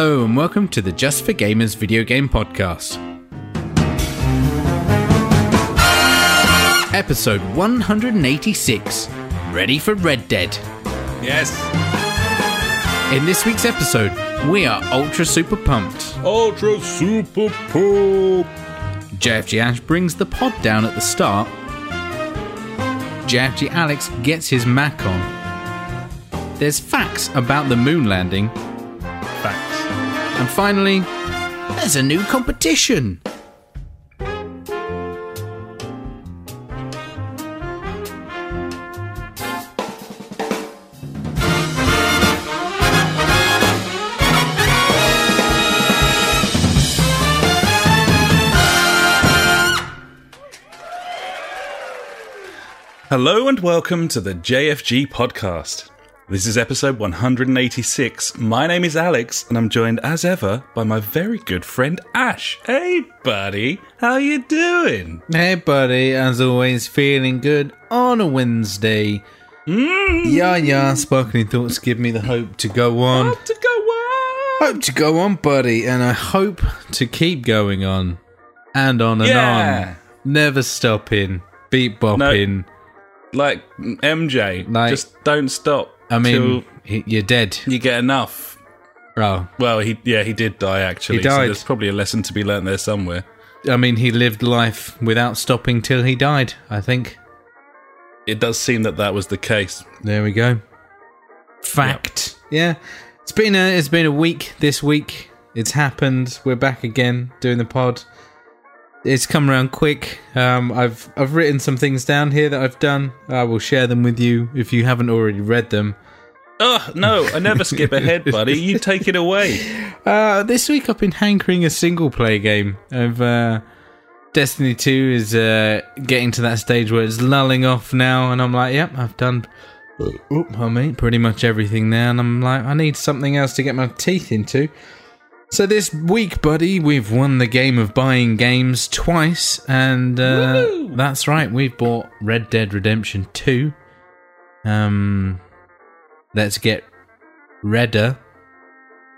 Hello, and welcome to the Just for Gamers video game podcast. Episode 186 Ready for Red Dead. Yes. In this week's episode, we are ultra super pumped. Ultra super pumped. JFG Ash brings the pod down at the start. JFG Alex gets his Mac on. There's facts about the moon landing. And finally, there's a new competition. Hello and welcome to the JFG podcast. This is episode 186. My name is Alex and I'm joined as ever by my very good friend Ash. Hey buddy, how you doing? Hey, buddy, as always, feeling good on a Wednesday. Mm. Yeah, yeah, sparkling thoughts give me the hope to go on. Up to go on. Hope to go on, buddy, and I hope to keep going on. And on and Yeah. on. Never stopping. Beat bopping. Like MJ, Like- just don't stop. I mean, he- you're dead. you get enough. Oh, Well, he yeah, he did die actually. He So died. there's probably a lesson to be learnt there somewhere. I mean, he lived life without stopping till he died, I think. It does seem that that was the case. There we go. Fact. Yeah. It's been a it's been a week this week. It's happened. We're back again doing the pod. It's come around quick. Um, I've I've written some things down here that I've done. I will share them with you if you haven't already read them. Oh no, I never skip ahead, buddy. You take it away. Uh, this week I've been hankering a single player game. Of uh, Destiny Two is uh, getting to that stage where it's lulling off now, and I'm like, yep, I've done. Oh, I mean, pretty much everything there, and I'm like, I need something else to get my teeth into. So this week, buddy, we've won the game of buying games twice, and uh, that's right, we've bought Red Dead Redemption Two. Um, let's get redder.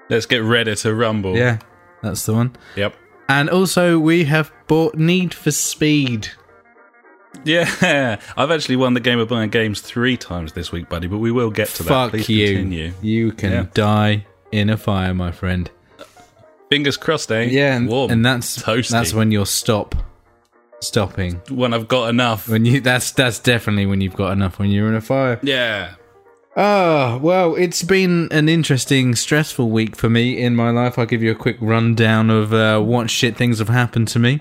Let's get redder to rumble. Yeah, that's the one. Yep. And also, we have bought Need for Speed. Yeah. I've actually won the game of buying games three times this week, buddy, but we will get to that. Fuck you. continue. You can Yeah. die in a fire, my friend. Fingers crossed, eh? Yeah, and, Warm. and that's Toasty. that's when you'll stop stopping. when I've got enough. When you that's that's definitely when you've got enough when you're in a fire. Yeah. Ah, well, it's been an interesting, stressful week for me in my life. I'll give you a quick rundown of uh, what shit things have happened to me.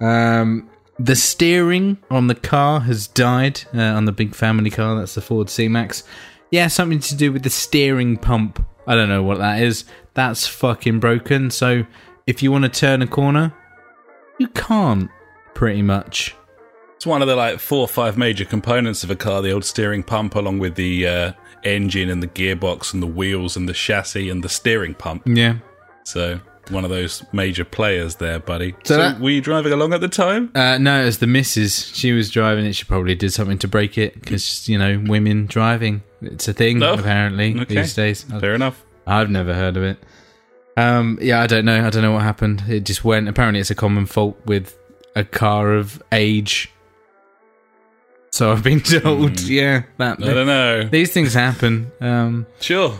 Um, the steering on the car has died uh, on the big family car. That's the Ford C Max. Yeah, something to do with the steering pump. I don't know what that is. That's fucking broken. So if you want to turn a corner, you can't. Pretty much. It's one of the like four or five major components of a car, the old steering pump, along with the uh, engine and the gearbox and the wheels and the chassis and the steering pump. Yeah. So one of those major players there, buddy. So So, that- were you driving along at the time? Uh, no, it was the missus. She was driving it. She probably did something to break it because you know women driving. It's a thing Oh, apparently okay. these days. Fair enough. I've never heard of it. Um, yeah, I don't know. I don't know what happened. It just went. Apparently, it's a common fault with a car of age. So I've been told. Yeah, that. I don't know. these things happen. Um, Sure.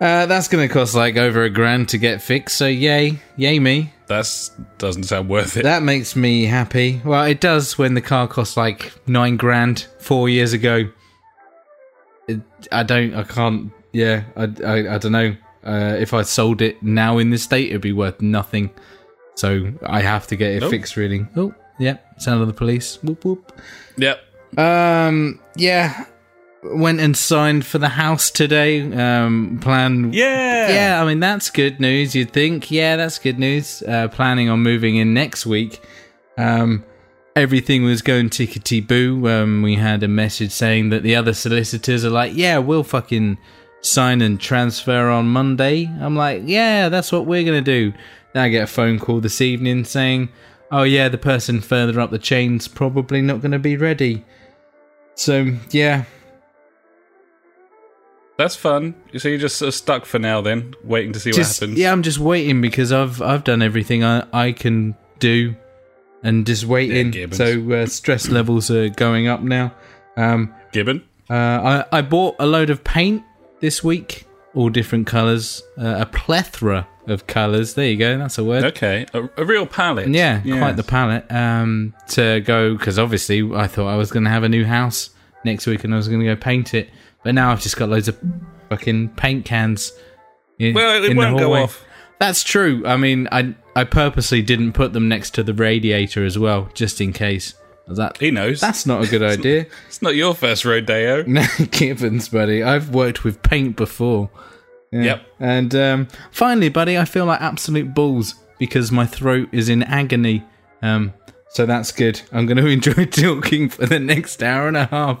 Uh, that's going to cost like over a grand to get fixed. So yay, yay me. That doesn't sound worth it. That makes me happy. Well, it does when the car cost like nine grand four years ago. It, I don't. I can't. Yeah, I. I, I don't know. Uh, if I sold it now in this state, it'd be worth nothing. So I have to get it Nope. fixed. Really. Oh, yeah. Sound of the police. Whoop whoop. yep. Um. Yeah. Went and signed for the house today. Um. Plan. Yeah. Yeah, I mean that's good news. You'd think, yeah, that's good news. Uh, planning on moving in next week. Um, everything was going tickety boo. Um, we had a message saying that the other solicitors are like, yeah, we'll fucking sign and transfer on Monday. I'm like, yeah, that's what we're gonna do. Then I get a phone call this evening saying, oh yeah, the person further up the chain's probably not gonna be ready. So yeah, That's fun. So you're just sort of stuck for now, then, waiting to see Just what happens. yeah, I'm just waiting because I've I've done everything I I can do, and just waiting. Gibbons. so uh, stress levels are going up now. Um, Gibbon. uh, I I bought a load of paint this week, all different colours, uh, a plethora of colours. There you go. That's a word. Okay, a, a real palette. Yeah, Yes. quite the palette um, to go because obviously I thought I was going to have a new house next week and I was going to go paint it, but now I've just got loads of fucking paint cans. In, Well, it in won't go off. That's true. I mean, I I purposely didn't put them next to the radiator as well, just in case. That He knows. that's not a good idea. it's not your first rodeo. No, Gibbons, buddy. I've worked with paint before. Yeah. Yep. And um, finally, buddy, I feel like absolute balls because my throat is in agony. Um, so that's good. I'm going to enjoy talking for the next hour and a half.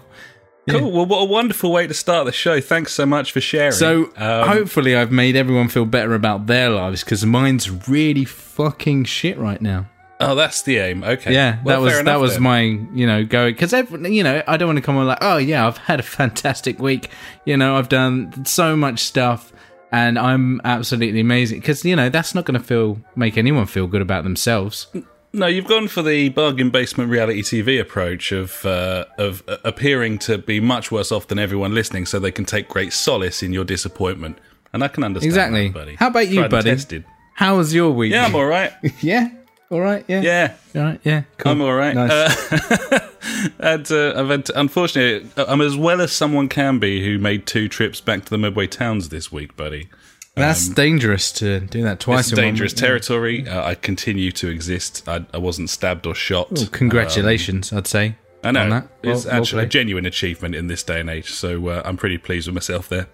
Cool. Well, what a wonderful way to start the show. Thanks so much for sharing. So Um, hopefully, I've made everyone feel better about their lives because mine's really fucking shit right now. oh, that's the aim. Okay. Yeah, Well, that was that was then. my you know go because you know I don't want to come on like oh yeah I've had a fantastic week you know I've done so much stuff and I'm absolutely amazing because you know that's not going to feel make anyone feel good about themselves. No, you've gone for the bargain basement reality TV approach of uh, of uh, appearing to be much worse off than everyone listening, so they can take great solace in your disappointment. And I can understand Exactly. that, buddy. How about you, Tried buddy? Tested. How was your week? Yeah, I'm all right. yeah, all right, yeah, Yeah, all right, yeah. Cool. I'm all right. Nice. Uh, and, uh, I've had, unfortunately, I'm as well as someone can be who made two trips back to the Medway Towns this week, buddy. That's dangerous to do that twice. It's in dangerous territory. Uh, I continue to exist. I, I wasn't stabbed or shot. Well, congratulations, I'd say. I know on that. it's Well- actually a genuine achievement in this day and age. So uh, I'm pretty pleased with myself there.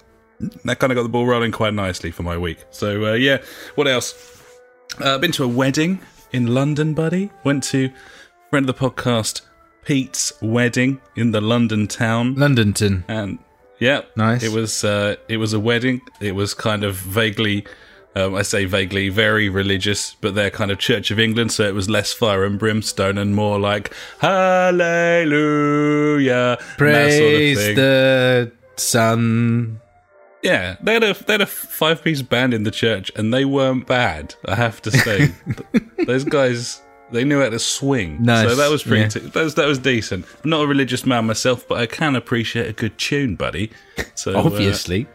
That kind of got the ball rolling quite nicely for my week. So uh, yeah, what else? Uh, been to a wedding in London, buddy. Went to friend of the podcast Pete's wedding in the London town, Londonton. and yeah, Nice. It was uh, it was a wedding. It was kind of vaguely. Um, I say vaguely, very religious, but they're kind of Church of England, so it was less fire and brimstone and more like Hallelujah, that sort of Praise thing. the sun. Yeah, they had a they had a five piece band in the church, and they weren't bad. I have to say, those guys they knew how to swing. Nice, So that was pretty. yeah. t- that was that was decent. I'm not a religious man myself, but I can appreciate a good tune, buddy. So uh, Obviously.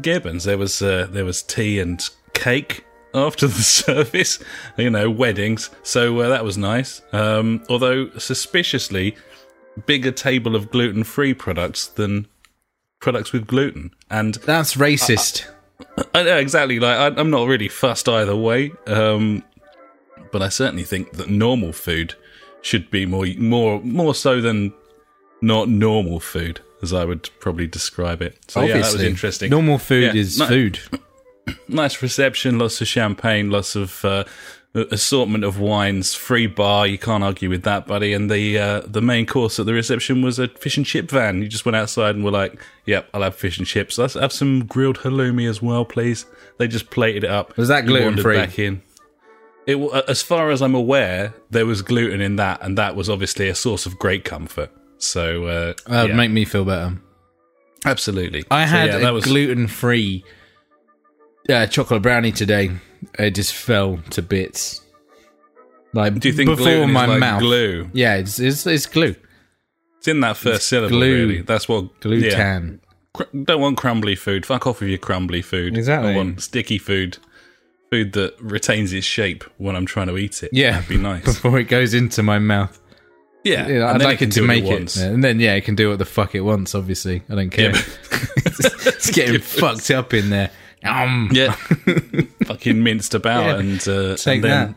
Gibbons, there was uh, there was tea and cake after the service. You know, weddings. So uh, that was nice. Um, although suspiciously bigger table of gluten free products than products with gluten. And That's racist. I know exactly. Like I, I'm not really fussed either way. Um, but I certainly think that normal food should be more more more so than not normal food, as I would probably describe it. So yeah, that was interesting. Normal food Yeah, is no- food. nice reception, lots of champagne, lots of uh, assortment of wines, free bar. You can't argue with that, buddy. And the uh, the main course at the reception was a fish and chip van. You just went outside and were like, "Yep, I'll have fish and chips. Let's have some grilled halloumi as well, please." They just plated it up. Was that gluten-free? Back in. It, as far as I'm aware, there was gluten in that, and that was obviously a source of great comfort. So uh, That would yeah, make me feel better. absolutely. I So, had yeah, a that was gluten free uh, chocolate brownie today. It just fell to bits. Like Do you think before gluten is my like mouth? glue? Yeah, it's, it's it's glue. It's in that first syllable, glue. really. That's what Glue yeah. Cr- don't want crumbly food. Fuck off with your crumbly food. Exactly. I want sticky food. Food that retains its shape when I'm trying to eat it. Yeah, That'd be nice. before it goes into my mouth. yeah. Yeah, and I'd then like it to make it, yeah, and then yeah, it can do what the fuck it wants. Obviously, I don't care. Yeah, it's getting fucked up in there. Um, Yeah. fucking minced about Yeah. and, uh, Take and then, that.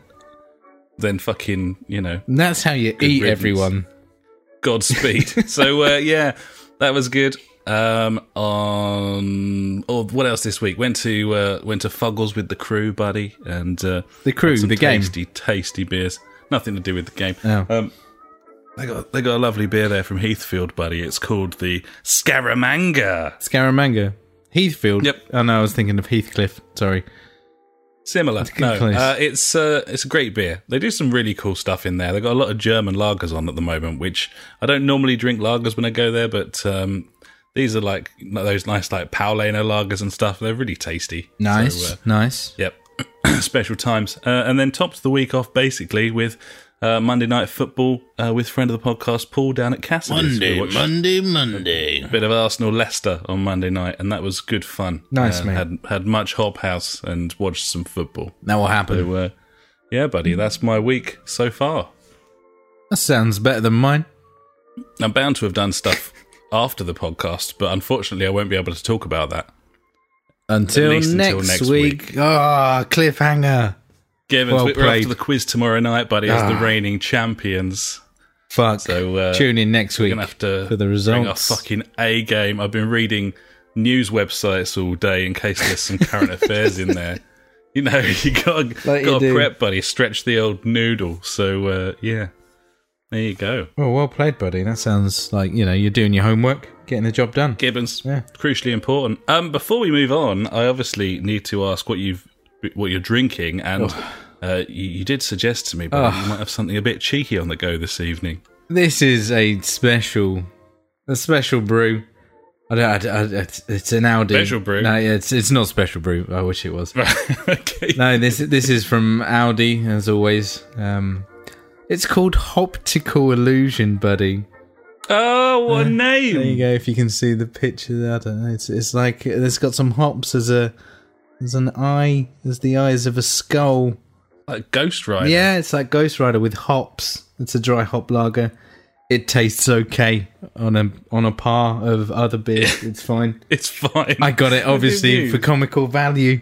then fucking, you know, And that's how you eat riddance. everyone. Godspeed. so uh, yeah, that was good. Um, on oh, what else this week? Went to uh, went to Fuggles with the crew, buddy, and uh, The crew, the game. tasty, tasty beers. Nothing to do with the game. Oh. Um, they got they got a lovely beer there from Heathfield, buddy. It's called the Scaramanga. Scaramanga, Heathfield. Yep. Oh no, I was thinking of Heathcliff. Sorry. Similar. No, uh, it's uh, it's a great beer. They do some really cool stuff in there. They've got a lot of German lagers on at the moment, which I don't normally drink lagers when I go there, but um, These are like those nice like Paulaner lagers and stuff. They're really tasty. Nice, So, uh, nice. Yep. Special times. Uh, and then topped the week off basically with uh, Monday Night Football uh, with friend of the podcast, Paul, down at Cassidy's. We watched Monday, Monday. a bit of Arsenal Leicester on Monday night, and that was good fun. Nice, uh, mate. Had, had much Hop House and watched some football. That will happen. So, uh, yeah, buddy, that's my week so far. That sounds better than mine. I'm bound to have done stuff after the podcast, but unfortunately, I won't be able to talk about that. Until, next, until next week. Ah, cliffhanger. Given Well we're played. after the quiz tomorrow night, buddy, as the Ah. reigning champions. Fuck. So uh, Tune in next we're week gonna have to for the bring results. fucking A game. I've been reading news websites all day in case there's some current affairs in there. You know, you gotta, Like gotta do. prep, buddy. Stretch the old noodle. So uh, yeah, there you go. Oh, well played, buddy. That sounds like you know you're doing your homework, getting the job done. Gibbons, Yeah. crucially important. Um, before we move on, I obviously need to ask what you've what you're drinking, and uh, you, you did suggest to me, but you might have something a bit cheeky on the go this evening. This is a special, a special brew. I don't. I, I, it's, an Aldi Special brew? No, it's it's not special brew. I wish it was. okay. no, this this is from Aldi as always. Um, it's called Optical Illusion, buddy. Oh, what a name? There you go. If you can see the picture, there, I don't know. It's it's like it's got some hops as a as an eye, as the eyes of a skull. Like Ghost Rider. Yeah, it's like Ghost Rider with hops. It's a dry hop lager. It tastes okay on a on a par of other beers. It's fine. It's fine. I got it obviously for comical value.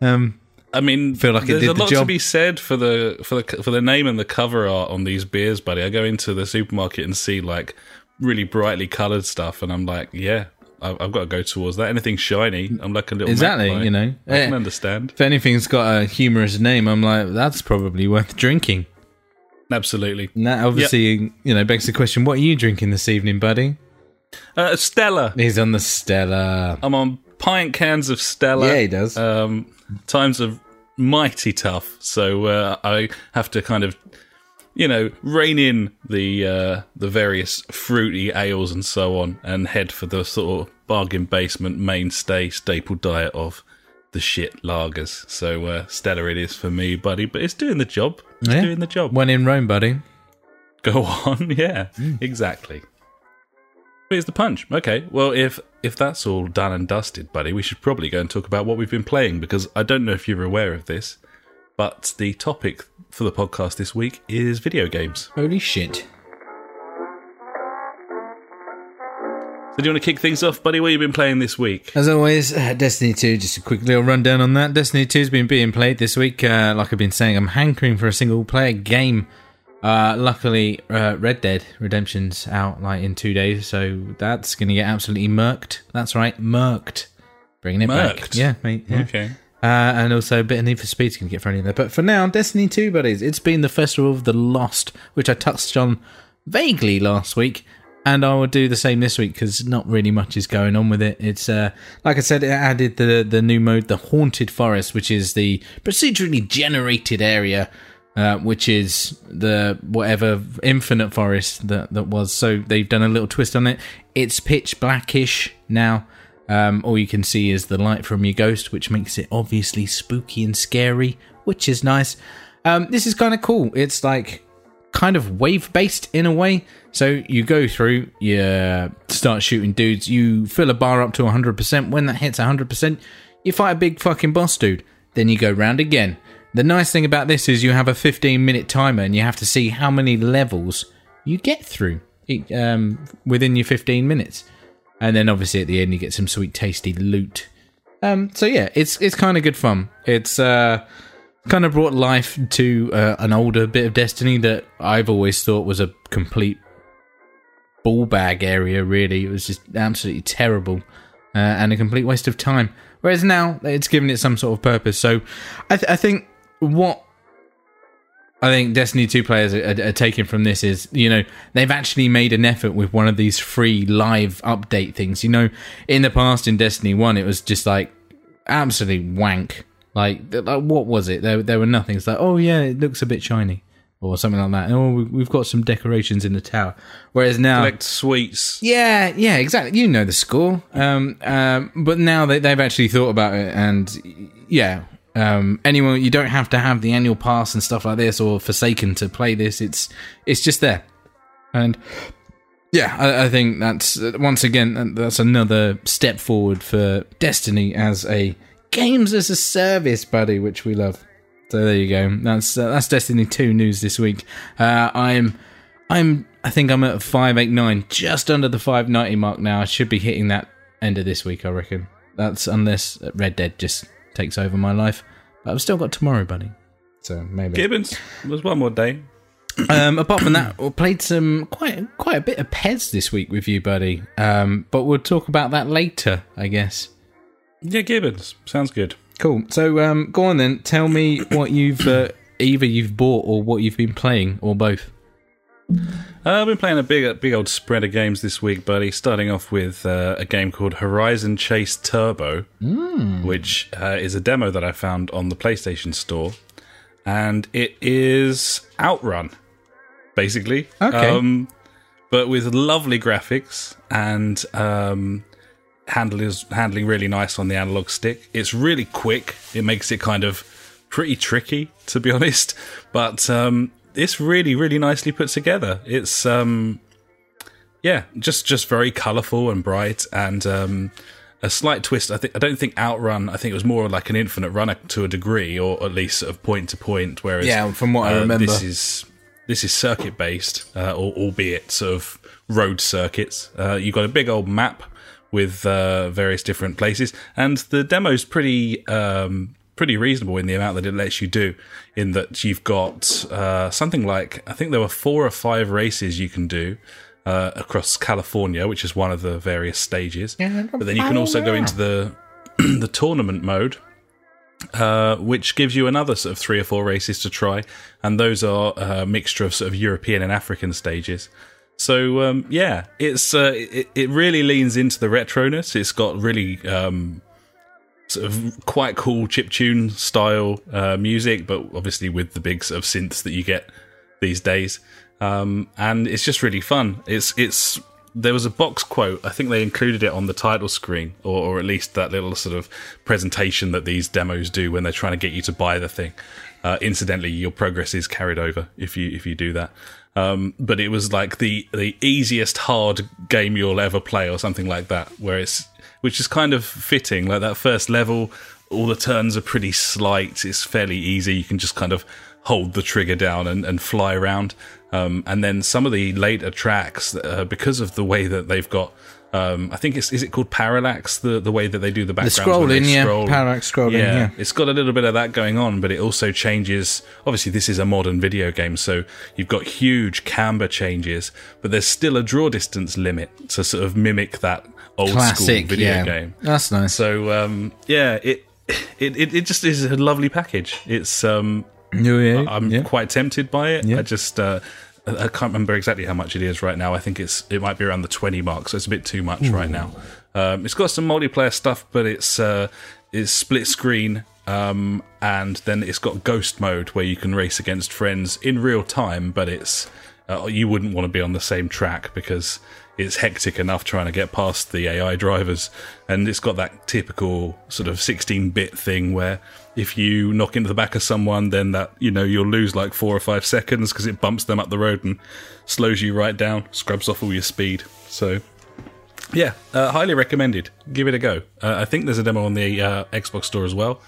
Um, I mean, Feel like it there's a the lot to be said for the for the for the name and the cover art on these beers, buddy. I go into the supermarket and see like really brightly coloured stuff, and I'm like, yeah, I've, I've got to go towards that. Anything shiny, I'm like a little exactly, magpie. you know. I can Eh, understand. if anything's got a humorous name, I'm like, that's probably worth drinking. Absolutely. And that obviously, you know, begs the question: What are you drinking this evening, buddy? Uh, Stella. He's on the Stella. I'm on pint cans of Stella. Yeah, he does. Um, times are mighty tough, so uh, I have to kind of, you know, rein in the uh, the various fruity ales and so on, and head for the sort of bargain basement mainstay staple diet of the shit lagers. So uh, Stella it is for me, buddy, but it's doing the job. It's Yeah. doing the job. When in Rome, buddy. Go on, yeah, exactly. Here's the punch. Okay, well, if if that's all done and dusted, buddy, we should probably go and talk about what we've been playing because I don't know if you're aware of this, but the topic for the podcast this week is video games. Holy shit! So, do you want to kick things off, buddy? What have you been playing this week? As always, uh, Destiny 2, just a quick little rundown on that. Destiny 2 has been being played this week. Uh, like I've been saying, I'm hankering for a single player game. Uh, luckily, uh, Red Dead Redemption's out like in two days, so that's going to get absolutely murked. That's right, murked. Bringing it back. Yeah, mate. Yeah. Okay. Uh, and also a bit of Need for Speed's to get thrown in there. But for now, Destiny 2, buddies, it's been the Festival of the Lost, which I touched on vaguely last week. And I will do the same this week because not really much is going on with it. It's uh, like I said, it added the the new mode, the Haunted Forest, which is the procedurally generated area, uh, which is the whatever infinite forest that that was. So they've done a little twist on it. It's pitch blackish now. Um, all you can see is the light from your ghost, which makes it obviously spooky and scary, which is nice. Um, this is kind of cool. It's like kind of wave based in a way. So you go through, you start shooting dudes, you fill a bar up to 100%. When that hits 100%, you fight a big fucking boss dude. Then you go round again. The nice thing about this is you have a 15 minute timer and you have to see how many levels you get through um, within your 15 minutes. And then obviously at the end you get some sweet tasty loot. Um, so yeah, it's it's kind of good fun. It's uh, kind of brought life to uh, an older bit of Destiny that I've always thought was a complete ball bag area. Really, it was just absolutely terrible uh, and a complete waste of time. Whereas now it's given it some sort of purpose. So I, th- I think what I think Destiny 2 players are, are, are taking from this is, you know, they've actually made an effort with one of these free live update things. You know, in the past in Destiny 1, it was just like absolutely wank. Like, like what was it? There, there were nothing. It's like, oh yeah, it looks a bit shiny. or something like that. We- we've got some decorations in the tower. Whereas now, Collect sweets. yeah, yeah, exactly. You know the score. Um, um, but now they, they've actually thought about it, and yeah, um, anyone you don't have to have the annual pass and stuff like this or Forsaken to play this. It's it's just there, and yeah, I, I think that's once again that's another step forward for Destiny as a games as a service, buddy, which we love. So there you go. That's uh, that's Destiny two news this week. Uh, I'm I'm I think I'm at five eight nine, just under the five ninety mark now. I should be hitting that end of this week, I reckon. That's unless Red Dead just takes over my life. But I've still got tomorrow, buddy. So maybe. Gibbons, there's one more day. Um, apart from that, we played some quite quite a bit of PES this week with you, buddy. Um, but we'll talk about that later, I guess. Yeah, Gibbons. Sounds good. Cool. So um, go on then. Tell me what you've uh, either you've bought or what you've been playing, or both. Uh, I've been playing a big, big old spread of games this week, buddy. Starting off with uh, a game called Horizon Chase Turbo, which uh, is a demo that I found on the PlayStation Store, and it is Outrun, basically. Okay. Um, but with lovely graphics and um, handling handling really nice on the analog stick. It's really quick. It makes it kind of pretty tricky, to be honest. But um, it's really, really nicely put together. It's um, yeah, just just very colourful and bright, and um, a slight twist. I think I don't think Outrun. I think it was more like an infinite runner to a degree, or at least sort of point to point. Whereas Yeah, from what I uh, remember. this is this is circuit based, uh, al- albeit sort of road circuits. Uh, you've got a big old map with uh, various different places, and the demo's pretty um, pretty reasonable in the amount that it lets you do. In that you've got uh, something like I think there were four or five races you can do. Uh, across California, which is one of the various stages, but then you can also go into the the tournament mode, uh, which gives you another sort of three or four races to try, and those are a mixture of sort of European and African stages. So um, yeah, it's uh, it, it really leans into the retroness. It's got really um, sort of quite cool chip tune style uh, music, but obviously with the big sort of synths that you get these days. Um, and it's just really fun. It's it's there was a box quote. I think they included it on the title screen, or, or at least that little sort of presentation that these demos do when they're trying to get you to buy the thing. Uh, incidentally, your progress is carried over if you if you do that. Um, but it was like the the easiest hard game you'll ever play, or something like that. Where it's which is kind of fitting. Like that first level, all the turns are pretty slight. It's fairly easy. You can just kind of hold the trigger down and, and fly around. Um, and then some of the later tracks, uh, because of the way that they've got, um, I think it's is it called parallax the the way that they do the background scrolling, yeah. scroll. Parallax scrolling, yeah. It's got a little bit of that going on, but it also changes. Obviously, this is a modern video game, so you've got huge camber changes, but there's still a draw distance limit to sort of mimic that old school Classic video yeah. game. That's nice. So um, yeah, it, it it just is a lovely package. It's um, Oh, yeah, I'm yeah. quite tempted by it. Yeah. I just uh, I can't remember exactly how much it is right now. I think it's it might be around the twenty mark, so it's a bit too much right now. Um, it's got some multiplayer stuff, but it's uh, it's split screen, um, and then it's got ghost mode where you can race against friends in real time. But it's uh, you wouldn't want to be on the same track because it's hectic enough trying to get past the AI drivers, and it's got that typical sort of 16-bit thing where if you knock into the back of someone, then that you know you'll lose like four or five seconds because it bumps them up the road and slows you right down, scrubs off all your speed. So, yeah, uh, highly recommended. Give it a go. Uh, I think there's a demo on the uh, Xbox Store as well.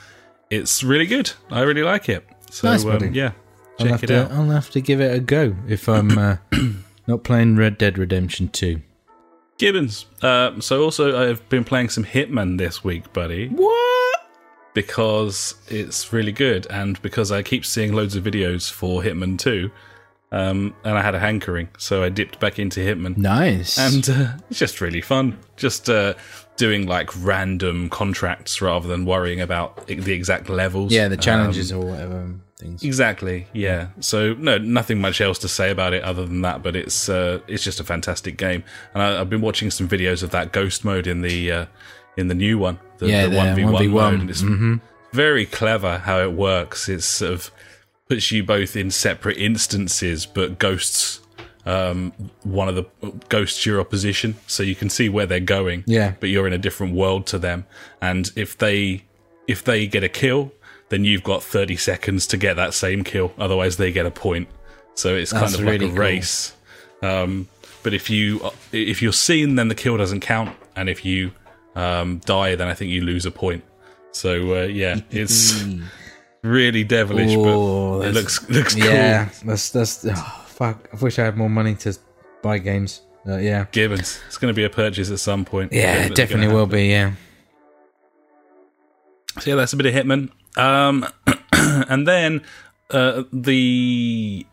It's really good. I really like it. So, Nice, um, yeah, I'll check have it to. out. I'll have to give it a go if I'm uh, not playing Red Dead Redemption Two. Gibbons. Uh, so also, I've been playing some Hitman this week, buddy. What? because it's really good and because I keep seeing loads of videos for Hitman 2 um, and I had a hankering so I dipped back into Hitman Nice. and uh, it's just really fun just uh, doing like random contracts rather than worrying about the exact levels yeah, the Um, challenges or whatever things. Exactly. Yeah. So no, nothing much else to say about it other than that. But it's uh, it's just a fantastic game, and I, I've been watching some videos of that ghost mode in the uh, in the new one, the, Yeah, the the one v one mode. And it's Mhm. very clever how it works. It's sort of puts you both in separate instances, but ghosts um, one of the ghosts your opposition, so you can see where they're going. Yeah. but you're in a different world to them, and if they if they get a kill, then you've got 30 seconds to get that same kill. Otherwise, they get a point. So it's kind That's of really like a cool. race. Um, but if you if you're seen, then the kill doesn't count, and if you um, die, then I think you lose a point. So uh, yeah, it's really devilish, Oh, but it looks looks cool. Yeah, that's that's. Oh, fuck! I wish I had more money to buy games. Uh, yeah, Gibbons, it's going to be a purchase at some point. yeah, it definitely will be. Yeah, So yeah, that's a bit of Hitman. Um, and then uh, the,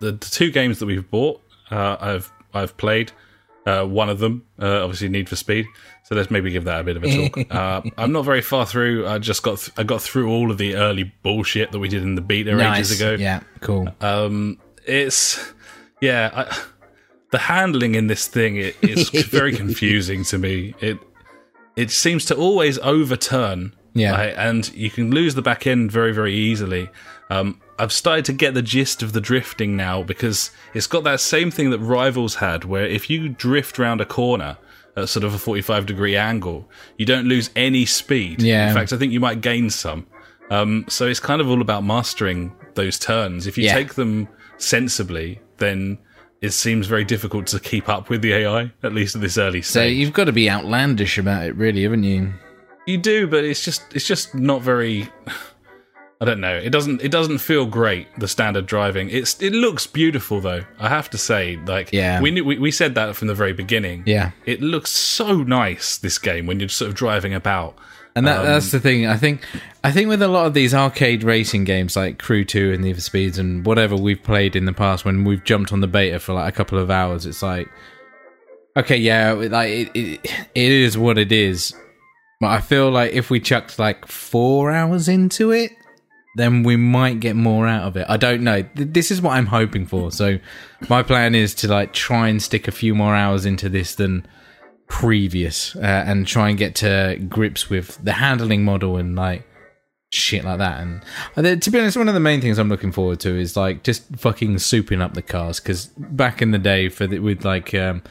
the the two games that we've bought, uh, I've I've played. Uh, one of them, uh, obviously, Need for Speed. So let's maybe give that a bit of a talk. uh, I'm not very far through. I just got th- I got through all of the early bullshit that we did in the beta nice. ages ago. Yeah, cool. Um, it's yeah, I, the handling in this thing it, it's very confusing to me. It it seems to always overturn. Yeah. right, and you can lose the back end very very easily. Um, I've started to get the gist of the drifting now because it's got that same thing that Rivals had, where if you drift round a corner at sort of a 45 degree angle, you don't lose any speed. Yeah. In fact, I think you might gain some. Um, so it's kind of all about mastering those turns. If you Yeah. take them sensibly, then it seems very difficult to keep up with the AI, at least at this early stage. So you've got to be outlandish about it, really, haven't you? You do, but it's just it's just not very. I don't know. It doesn't it doesn't feel great. The standard driving. It's it looks beautiful though. I have to say, like Yeah. we knew, we we said that from the very beginning. Yeah. it looks so nice this game when you're sort of driving about. And that, Um, that's the thing. I think, I think with a lot of these arcade racing games like Crew Two and Need for Speeds and whatever we've played in the past, when we've jumped on the beta for like a couple of hours, it's like, okay, yeah, like it, it, it is what it is. But I feel like if we chucked like four hours into it, then we might get more out of it. I don't know. This is what I'm hoping for. So my plan is to like try and stick a few more hours into this than previous uh, and try and get to grips with the handling model and like shit like that and uh, to be honest one of the main things i'm looking forward to is like just fucking souping up the cars because back in the day for the, with like um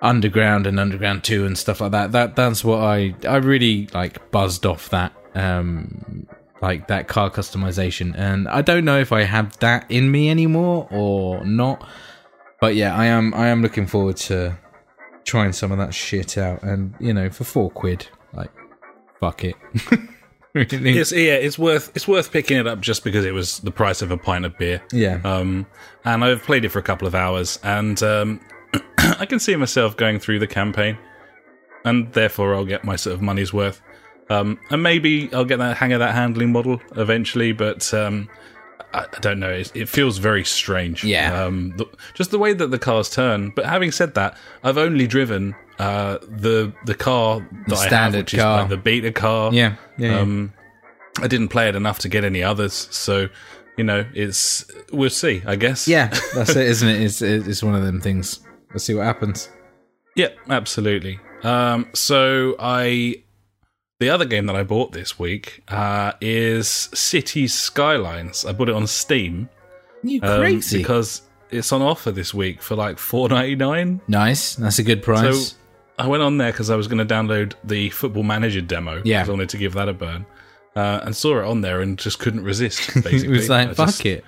underground and underground 2 and stuff like that that that's what i i really like buzzed off that um like that car customization. And i don't know if i have that in me anymore or not but yeah i am i am looking forward to trying some of that shit out. And you know for four quid like fuck it. It's yeah, it's worth it's worth picking it up just because it was the price of a pint of beer. yeah. Um, and I've played it for a couple of hours, and um, I can see myself going through the campaign, and therefore I'll get my sort of money's worth. Um, and maybe I'll get that hang of that handling model eventually, but um, I, I don't know. It, it feels very strange. Yeah. Um, the, just the way that the cars turn. But having said that, I've only driven uh, the the car that I have, standard which is car. like the beta car. yeah yeah, yeah. Um, I didn't play it enough to get any others, so you know, it's we'll see. I guess. yeah that's it isn't it it's, it's one of them things let's see what happens Yeah, absolutely. Um, so I, the other game that I bought this week uh, is Cities Skylines. I bought it on Steam you um, crazy because it's on offer this week for like four ninety nine. nice that's a good price So I went on there because I was going to download the Football Manager demo. Yeah. 'cause I wanted to give that a burn. Uh, and saw it on there and just couldn't resist. Basically, it was like I fuck just- it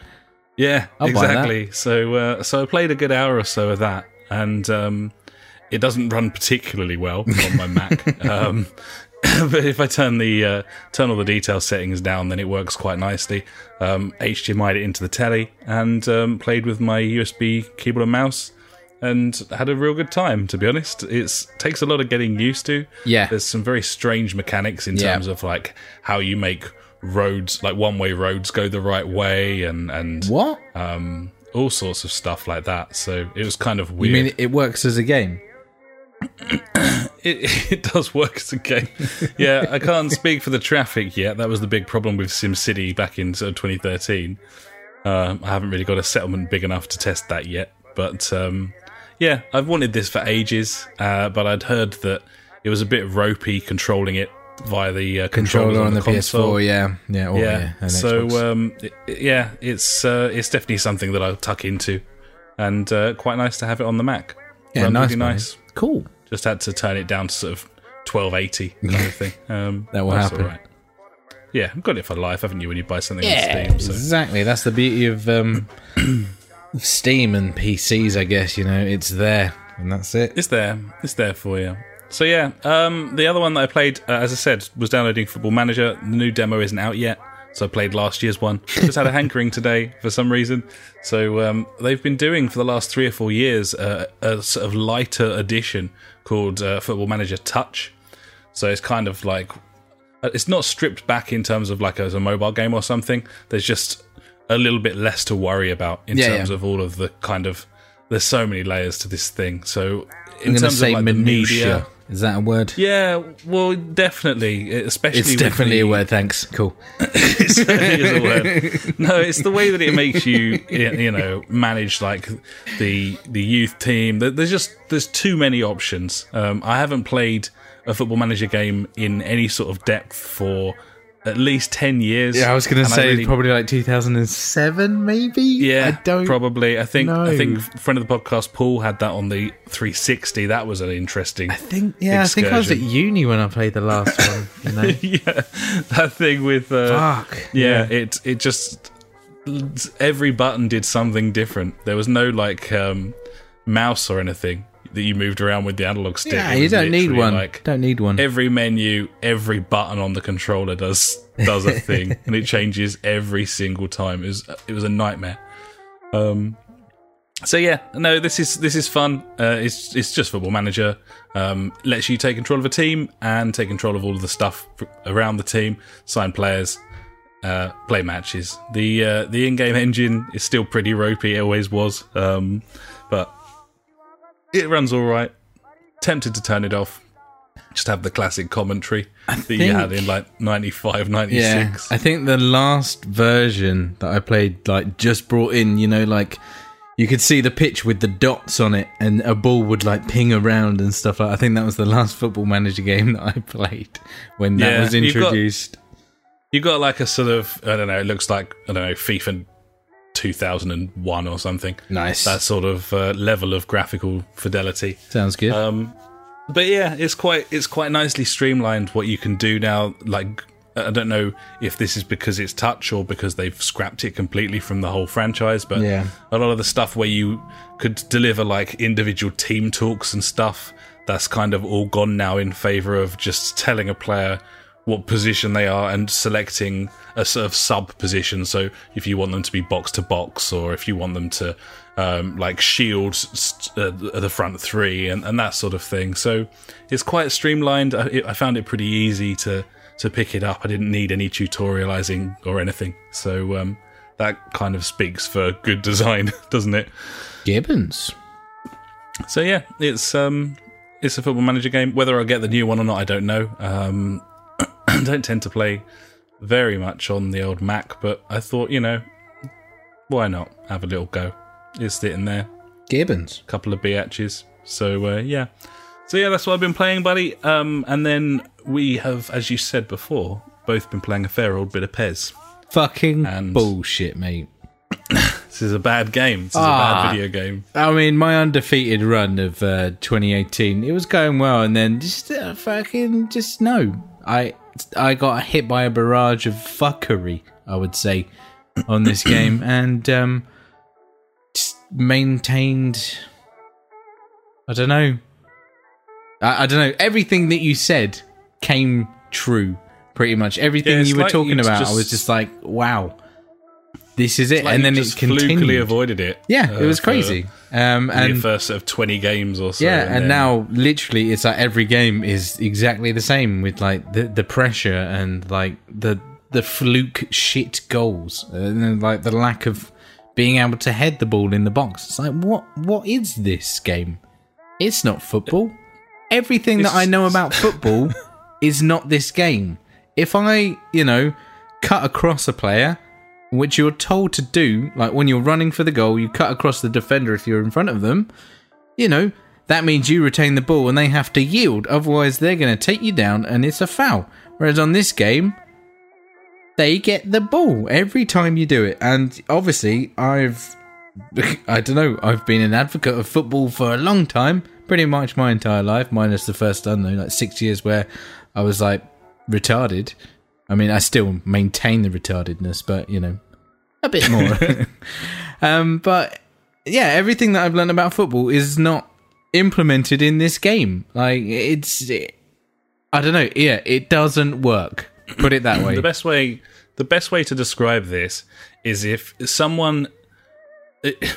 Yeah, I'll exactly. So, uh, so I played a good hour or so of that, and um, it doesn't run particularly well on my Mac. Um, but if I turn the uh, turn all the detail settings down, then it works quite nicely. Um, HDMI'd it into the telly and um, played with my USB keyboard and mouse, and had a real good time. To be honest, it takes a lot of getting used to. Yeah. there's some very strange mechanics in Yeah. terms of like how you make roads, like one way roads, go the right way, and and what um, all sorts of stuff like that. So it was kind of weird. you mean it works as a game it, it does work as a game. yeah, I can't speak for the traffic yet. That was the big problem with SimCity back in sort of 2013. Um, I haven't really got a settlement big enough to test that yet. But um, yeah, I've wanted this for ages, uh, but I'd heard that it was a bit ropey controlling it via the uh, Controller controllers on the, console. PS4, yeah, yeah, or, yeah. yeah. so um, it- it- yeah, it's uh, it's definitely something that I'll tuck into, and uh, quite nice to have it on the Mac. yeah, Runs nice, really man. nice. cool. Just had to turn it down to sort of twelve eighty kind of thing. Um, That will happen. all right. Yeah, I've got it for life, haven't you? When you buy something Yeah, on Steam, so exactly. That's the beauty of um, of Steam and PCs, I guess. You know, it's there, and that's it. it's there. It's there for you. So yeah, um, the other one that I played, uh, as I said, was downloading Football Manager. The new demo isn't out yet, so I played last year's one. Just had a hankering today for some reason. So um, they've been doing for the last three or four years uh, a sort of lighter edition called uh, Football Manager Touch. So it's kind of like uh, it's not stripped back in terms of like as a mobile game or something. There's just a little bit less to worry about in Yeah, terms yeah. of all of the kind of. There's so many layers to this thing. So in I'm going to terms of like the media, Is that a word? yeah, well, definitely, especially It's definitely the- a word. Thanks. Cool. it certainly is a word. No, it's the way that it makes you, you know, manage like the the youth team. There's just there's too many options. Um, I haven't played a football manager game in any sort of depth for at least ten years. Yeah, I was going to say really- probably like 2007, maybe. Yeah, I don't probably. I think I think friend of the podcast Paul had that on the 360. That was an interesting. I think yeah, I think I was at uni when I played the last one. You know, yeah, that thing with uh, fuck. yeah, it it just every button did something different. There was no like um, mouse or anything that you moved around with the analog stick. Yeah, you don't need one. Like don't need one. every menu, every button on the controller does does a thing, and it changes every single time. It was it was a nightmare. Um. So yeah, no, this is this is fun. Uh, it's it's just Football Manager. Um, lets you take control of a team and take control of all of the stuff around the team, sign players, uh, play matches. The uh, the in-game engine is still pretty ropey. It always was, um, it runs all right. Tempted to turn it off. Just have the classic commentary I that you had in like 95, 96. Yeah, I think the last version that I played, like, just brought in, you know, like you could see the pitch with the dots on it, and a ball would like ping around and stuff like. I think that was the last Football Manager game that I played when that Yeah, was you've got- introduced. You got like a sort of I don't know. It looks like I don't know FIFA 2001 or something. nice. That sort of uh, level of graphical fidelity. Sounds good. Um, but yeah, it's quite it's quite nicely streamlined what you can do now. Like I don't know if this is because it's touch or because they've scrapped it completely from the whole franchise, but Yeah. a lot of the stuff where you could deliver like individual team talks and stuff that's kind of all gone now in favor of just telling a player what position they are and selecting a sort of sub position. So if you want them to be box to box, or if you want them to um, like shield st- uh, the front three and, and that sort of thing. So it's quite streamlined. I, it, I found it pretty easy to to pick it up. I didn't need any tutorializing or anything. So um, that kind of speaks for good design, doesn't it? Gibbons. So yeah, it's um, it's a football manager game. Whether I get the new one or not, I don't know. Um, I don't tend to play very much on the old Mac, but I thought, you know, why not have a little go? It's sitting there, Gibbons. A couple of biatches. So uh, yeah, so yeah, that's what I've been playing, buddy. Um, and then we have, as you said before, both been playing a fair old bit of PES. Fucking And- bullshit, mate. This is a bad game. This is Ah. a bad video game. I mean, my undefeated run of uh, 2018, it was going well, and then just uh, fucking just no. I I got hit by a barrage of fuckery, I would say, on this game, and um, maintained. I don't know. I, I don't know. Everything that you said came true, pretty much. Everything Yeah, you were like talking about, I was just like, wow. This is it, Like and then it continued. flukily avoided it. Yeah, uh, it was crazy. Um, the and first sort of twenty games or so. yeah, and then- now literally it's like every game is exactly the same with like the the pressure and like the the fluke shit goals and then, like the lack of being able to head the ball in the box. It's like what what is this game? It's not football. Everything that I know about football is not this game. If I, you know, cut across a player, which you're told to do, like when you're running for the goal, you cut across the defender if you're in front of them, you know, that means you retain the ball and they have to yield. Otherwise, they're going to take you down and it's a foul. Whereas on this game, they get the ball every time you do it. And obviously, I've, I don't know, I've been an advocate of football for a long time, pretty much my entire life, minus the first, I don't know, like six years where I was like retarded. I mean, I still maintain the retardedness, but you know, a bit more. um, but yeah, everything that I've learned about football is not implemented in this game. Like it's, it, I don't know. Yeah, it doesn't work. Put it that way. the best way the best way to describe this is if someone it,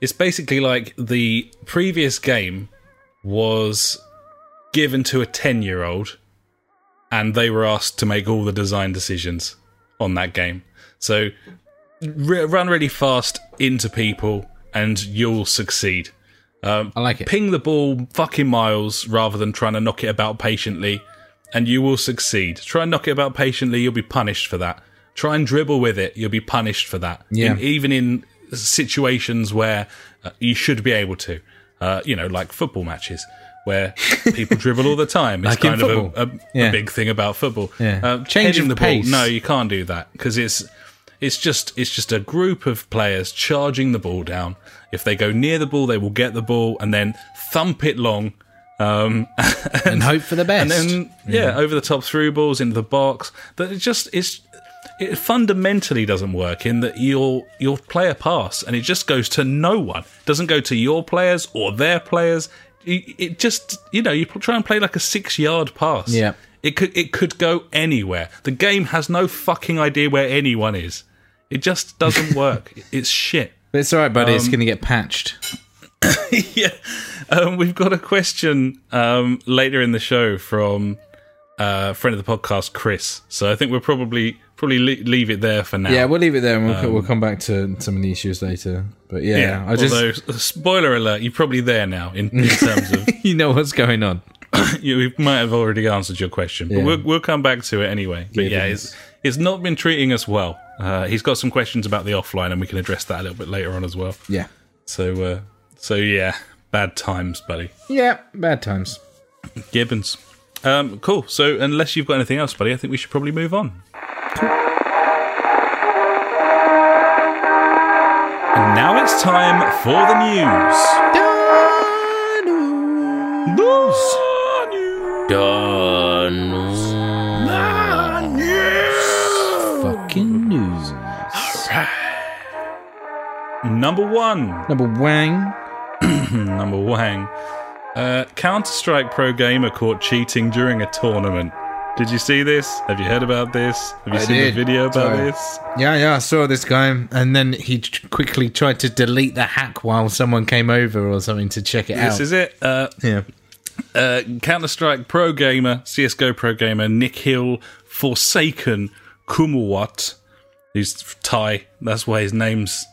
it's basically like the previous game was given to a 10 year old and they were asked to make all the design decisions on that game so r- run really fast into people and you'll succeed um, I like it. ping the ball fucking miles rather than trying to knock it about patiently, and you will succeed. Try and knock it about patiently, you'll be punished for that. Try and dribble with it, you'll be punished for that. Yeah. In- even in situations where uh, you should be able to, uh, you know, like football matches. Where people dribble all the time. It's Like kind of a, a, Yeah. a big thing about football. Yeah. Uh, of the ball. pace. No, you can't do that because it's it's just it's just a group of players charging the ball down. If they go near the ball, they will get the ball and then thump it long. Um, and hope for the best. and then yeah, over the top through balls into the box. But it just it's it fundamentally doesn't work in that you'll you'll play a pass and it just goes to no one. It doesn't go to your players or their players. It just you know you try and play like a six yard pass. Yeah. It could it could go anywhere. The game has no fucking idea where anyone is. It just doesn't work. it's shit. but it's all right, buddy. Um, it's going to get patched. yeah. Um, we've got a question um, later in the show from uh, friend of the podcast, Chris. So I think we're probably probably leave it there for now. Yeah, we'll leave it there, and we'll, we'll come back to some of the issues later. But yeah, Yeah. I just Although, spoiler alert, you're probably there now in, in terms of you know what's going on. you we might have already answered your question, but Yeah. we'll we'll come back to it anyway. But yeah, it's it's not been treating us well. Uh, he's got some questions about the offline, and we can address that a little bit later on as well. Yeah, So uh, so yeah, bad times, buddy. yeah, bad times. Gibbons. Um, cool. So, unless you've got anything else, buddy, I think we should probably move on. And now it's time for the news. News. Fucking news. Number one. Number Wang. Number Wang. Uh, Counter Strike Pro Gamer caught cheating during a tournament. Did you see this? Have you heard about this? Have you I seen did. the video about this? Yeah, yeah, I saw this guy, and then he t- quickly tried to delete the hack while someone came over or something to check it This out. This is it. Uh, yeah. uh, Counter Strike Pro Gamer, CSGO Pro Gamer, Nikhil, Forsaken Kumawat, who's Thai. That's why his name's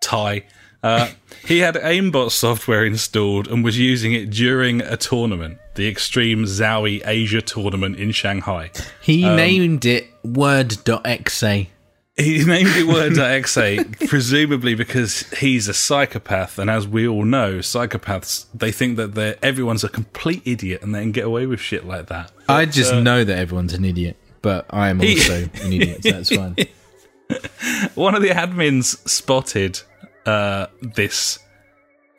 Thai. Uh, he had aimbot software installed and was using it during a tournament, the Extreme Zowie Asia tournament in Shanghai. He named it Word.exe. He named it Word.exe, presumably because he's a psychopath, and as we all know, psychopaths they think that they're everyone's a complete idiot and they can get away with shit like that. I just know that everyone's an idiot, but I am also an idiot, so that's fine. One of the admins spotted uh, this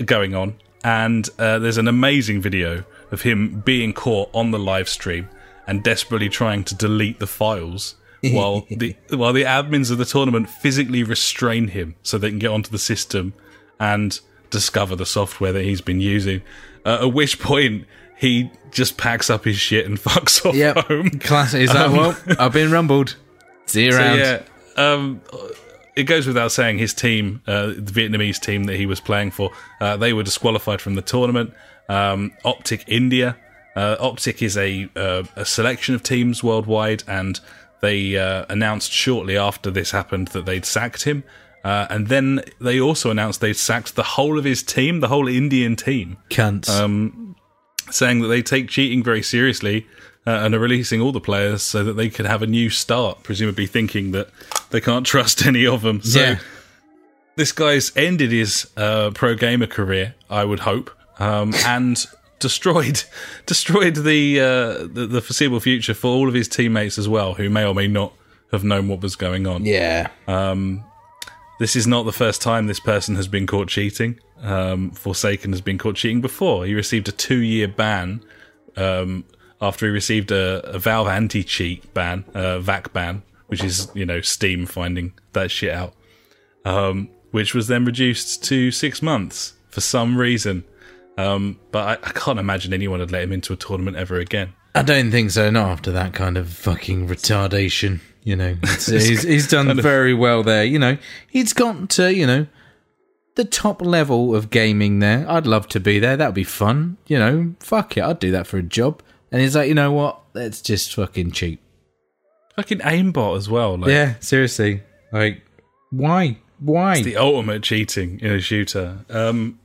going on, and uh, there's an amazing video of him being caught on the live stream and desperately trying to delete the files. while the while the admins of the tournament physically restrain him so they can get onto the system and discover the software that he's been using. Uh, at which point he just packs up his shit and fucks off Yep. home. Classic. Is that, well, I've been rumbled. See you So, yeah, um, it goes without saying his team, uh, the Vietnamese team that he was playing for, uh, they were disqualified from the tournament. Um, Optic India, uh, Optic is a uh, a selection of teams worldwide, and they uh, announced shortly after this happened that they'd sacked him. Uh, and then they also announced they'd sacked the whole of his team, the whole Indian team Cunts. Um, saying that they take cheating very seriously uh, and are releasing all the players so that they could have a new start, presumably thinking that they can't trust any of them. So Yeah. this guy's ended his uh, pro gamer career, I would hope. Um, and destroyed destroyed the, uh, the the foreseeable future for all of his teammates as well, who may or may not have known what was going on. Yeah. This is not the first time this person has been caught cheating. Um, Forsaken has been caught cheating before. He received a two year ban um, after he received a, a Valve anti cheat ban, uh, VAC ban, which is, you know, Steam finding that shit out, um, which was then reduced to six months for some reason. Um, but I, I can't imagine anyone would let him into a tournament ever again. I don't think so. Not after that kind of fucking retardation. You know, It's- he's, he's done very well there. You know, he's got to, you know, the top level of gaming there. I'd love to be there. That'd be fun. You know, fuck it. I'd do that for a job. And he's like, you know what? Let's just fucking cheap. Fucking aimbot as well. Like, Yeah, seriously. Like, why? Why? the ultimate cheating in a shooter. Um,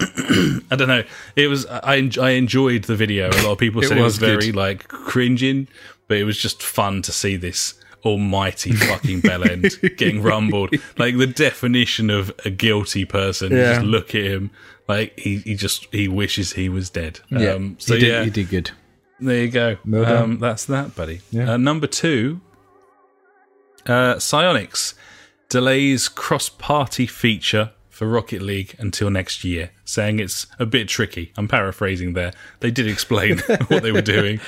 I don't know. It was I I enjoyed the video. A lot of people said it was was very like cringing, but it was just fun to see this almighty fucking bell end getting rumbled. Like the definition of a guilty person. You Yeah. just look at him like he, he just he wishes he was dead. yeah, Um, so you did, yeah, you did good. there you go. Well um, that's that, buddy. Yeah. Uh, number two, uh, Psyonix delays cross-party feature for Rocket League until next year, saying it's a bit tricky. I'm paraphrasing there. They did explain what they were doing.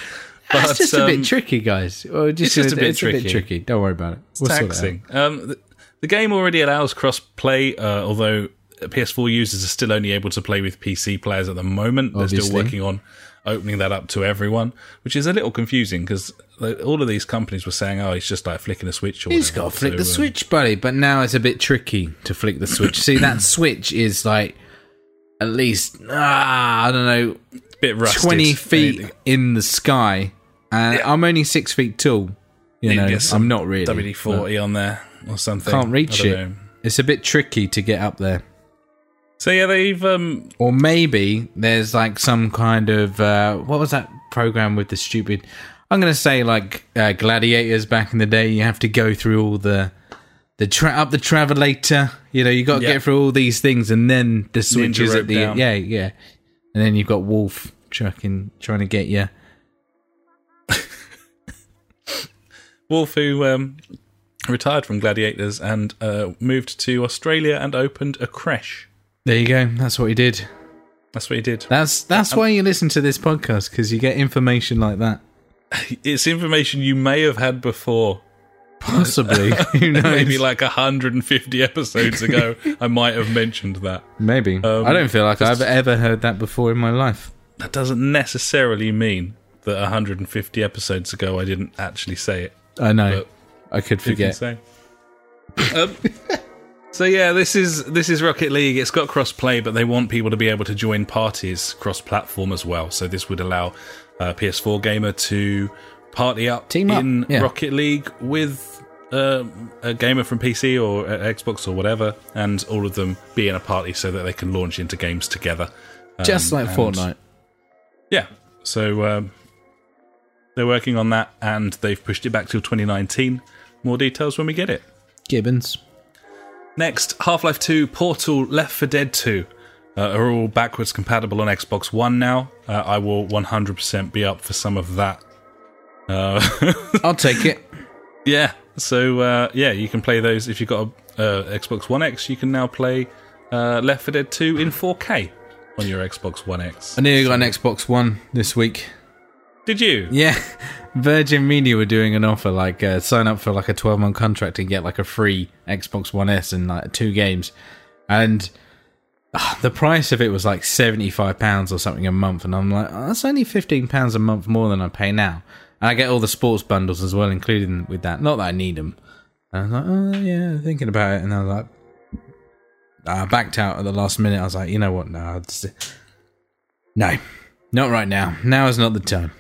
But, It's just a um, bit tricky, guys. Or just, it's just a bit it's a bit tricky. tricky. Don't worry about it. We'll sort it out. Um, the, the game already allows cross-play, uh, although PS4 users are still only able to play with PC players at the moment. They're still working on opening that up to everyone, which is a little confusing because all of these companies were saying, "Oh, it's just like flicking a switch." Or He's got to flick the um, switch, buddy. But now it's a bit tricky to flick the switch. See, that switch is like at least ah, I don't know, bit rusted. twenty feet Anything- in the sky, and Yeah. I'm only six feet tall. You know, I'm not really. WD forty on there or something. Can't reach it. know. It's a bit tricky to get up there. So yeah, they've um, Or maybe there's like some kind of uh, what was that program with the stupid? I'm gonna say like uh, gladiators back in the day. You have to go through all the the tra- up the travelator. You know, you got to Yeah. get through all these things, and then the switches at the down. yeah yeah, and then you've got Wolf trucking trying to get you. Wolf, who um, retired from Gladiators and uh, moved to Australia and opened a creche. There you go. That's what he did. That's what he did. That's that's why you listen to this podcast because you get information like that. It's information you may have had before. Possibly, who knows? Maybe like 150 episodes ago, I might have mentioned that. Maybe. Um, I don't feel like I've ever heard that before in my life. That doesn't necessarily mean that 150 episodes ago I didn't actually say it. I know. But I could forget. say? um, so yeah, this is this is Rocket League. It's got cross-play, but they want people to be able to join parties cross-platform as well. So this would allow a PS4 gamer to party up Team up, in yeah. Rocket League with uh, a gamer from PC or uh, Xbox or whatever, and all of them be in a party so that they can launch into games together. Um, Just like Fortnite. yeah. So um, they're working on that, and they've pushed it back till 2019. More details when we get it. Gibbons. Next, Half Life 2, Portal, Left 4 Dead 2 uh, are all backwards compatible on Xbox One now. Uh, I will 100% be up for some of that. Uh, I'll take it. yeah. So uh, yeah, you can play those if you've got a uh, Xbox One X. You can now play uh, Left 4 Dead 2 in 4K on your Xbox One X. I nearly got an Xbox One this week. Did you? Yeah. Virgin Media were doing an offer, like uh, sign up for like a 12 month contract and get like a free Xbox One S and like two games. And ah, the price of it was like £75 or something a month. And I'm like, oh, that's only £15 a month more than I pay now. And I get all the sports bundles as well, including with that. Not that I need them. And I was like, oh, yeah, thinking about it. And I was like, I backed out at the last minute. I was like, you know what? No, just- no, not right now. Now is not the time.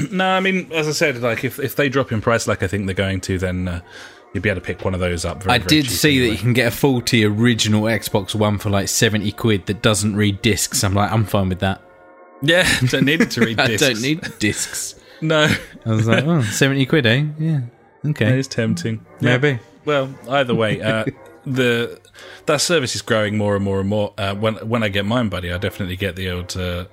No, I mean, as I said, like if if they drop in price, like I think they're going to, then uh, you'll be able to pick one of those up. Very, I very did see that you can get a faulty original Xbox One for like 70 quid that doesn't read discs. I'm like, I'm fine with that. Yeah, don't need it to read I discs. don't need discs. No, I was like, oh, 70 quid, eh? Yeah. Okay. It is tempting. Maybe. Well, either way, uh, the that service is growing more and more and more. Uh, when when I get mine, buddy, I definitely get the old uh,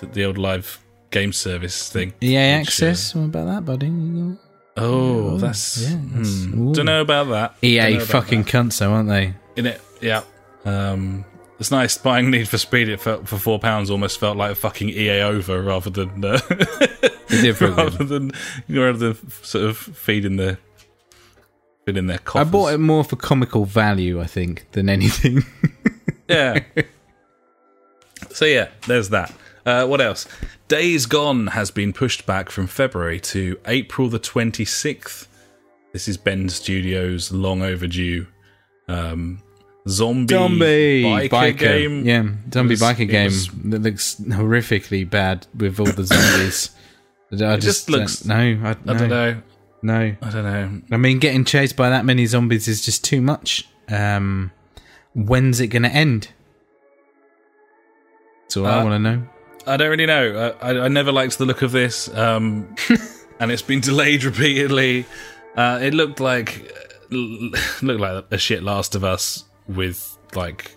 the, the old live game service thing. EA which, uh, Access. what about that, buddy? oh, that's, yeah, that's- hmm, don't know about that. EA about fucking cunts, though, aren't they? in it. Yeah. Um, it's nice buying Need for Speed. It felt for four pounds almost felt like a fucking EA over rather than uh, rather than rather than sort of feeding the feeding their I bought it more for comical value, I think, than anything. Yeah. so yeah, there's that. Uh, what else? Days Gone has been pushed back from February to April the 26th. This is Bend Studios' long overdue um, zombie, zombie biker, game. Yeah, zombie was- biker game was- that looks horrifically bad with all the zombies. I It just don't- looks- no. I, I don't know. No, I don't know. I mean, getting chased by that many zombies is just too much. Um, when's it going to end? That's all I Uh, want to know. I don't really know. I, I, I never liked the look of this, um, and it's been delayed repeatedly. Uh, it looked like looked like a shit Last of Us with like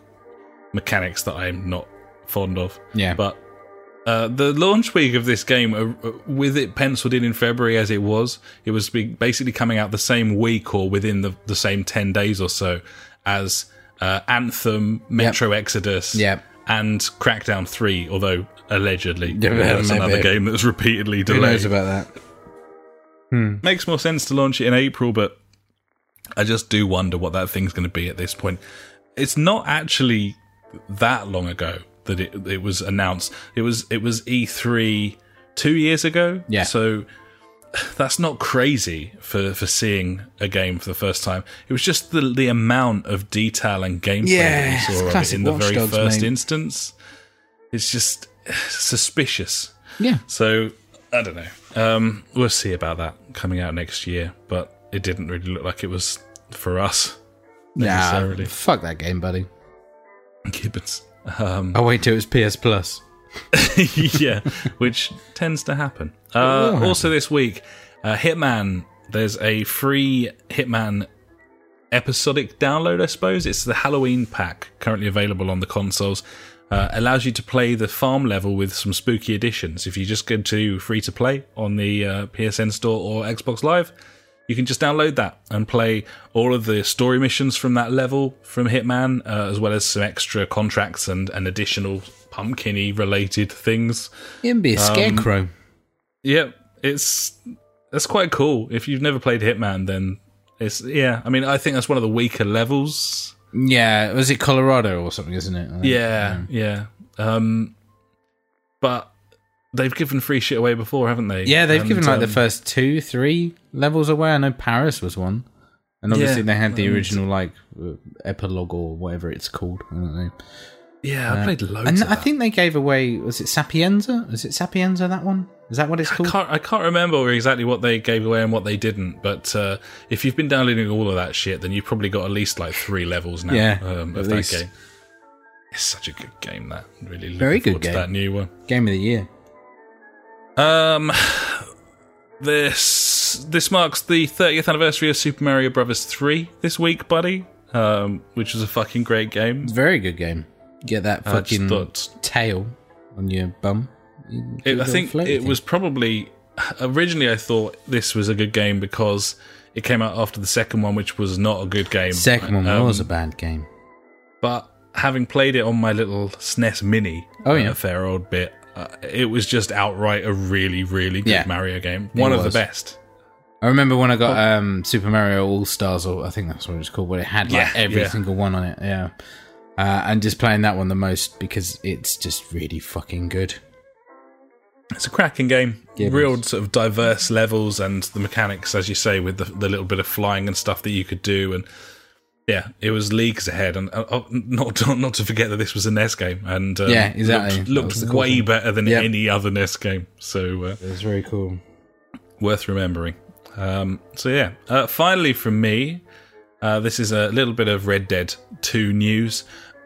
mechanics that I'm not fond of. Yeah, But uh, the launch week of this game, uh, with it penciled in in February as it was, it was basically coming out the same week or within the, the same 10 days or so as uh, Anthem, Metro Exodus, Yep. and Crackdown 3, although allegedly Yeah, that's maybe. another game that's repeatedly delayed. who knows about that? Hmm. Makes more sense to launch it in April, but I just do wonder what that thing's going to be at this point. It's not actually that long ago that it it was announced. It was it was E3 two years ago. Yeah. So that's not crazy for for seeing a game for the first time. It was just the the amount of detail and gameplay Yeah, that it's we saw of it in the very Dogs, first mate. instance. It's just suspicious. Yeah, So I don't know. Um, we'll see about that coming out next year, but it didn't really look like it was for us nah, fuck that game, buddy. Gibbons. Um, I'll wait till it's PS Plus. yeah, which tends to happen. Uh, happen. also, this week, uh, Hitman. There's a free Hitman episodic download. I suppose it's the Halloween pack currently available on the consoles. Uh, allows you to play the farm level with some spooky additions. If you just go to free to play on the uh, PSN store or Xbox Live, you can just download that and play all of the story missions from that level from Hitman, uh, as well as some extra contracts and, and additional pumpkin related things. You can be a Um, scarecrow. Yep, it's that's quite cool. If you've never played Hitman, then it's yeah. I mean, I think that's one of the weaker levels. Yeah, was it Colorado or something? Isn't it? Yeah, yeah. Um, but they've given free shit away before, haven't they? Yeah, they've And, given like the um, first two, three levels away. I know Paris was one, and obviously Yeah, they had the original like uh, epilogue or whatever it's called. I don't know. Yeah, I played loads. And I think they gave away was it Sapienza? Is it Sapienza that one? Is that what it's I called? can't, I can't remember exactly what they gave away and what they didn't, but uh, if you've been downloading all of that shit, then you've probably got at least like three levels now Yeah, um, of that least. game. It's such a good game, that. Really looking Very good game. that new one. Game of the year. Um, this this marks the 30th anniversary of Super Mario Brothers 3 this week, buddy. Um, which was a fucking great game. Very good game. Get that fucking thought tail on your bum. You it, I think it thing. was probably originally I thought this was a good game because it came out after the second one, which was not a good game. second one Um, was a bad game. but having played it on my little SNES Mini, Oh, yeah. a fair old bit, uh, it was just outright a really, really good Yeah. Mario game. One of the best. I remember when I got um, Super Mario All Stars, or I think that's what it was called, where it had like Yeah, every yeah. single one on it. Yeah, uh, and just playing that one the most because it's just really fucking good. It's a cracking game. Yeah, Real sort of diverse levels and the mechanics, as you say, with the, the little bit of flying and stuff that you could do. And yeah, it was leagues ahead. And uh, oh, not not to forget that this was a NES game. And um, Yeah, exactly. Looked, looked the cool way better than Yep. any other NES game. So uh, It was very cool. worth remembering. Um, so yeah, uh, finally from me, uh, this is a little bit of Red Dead 2 news.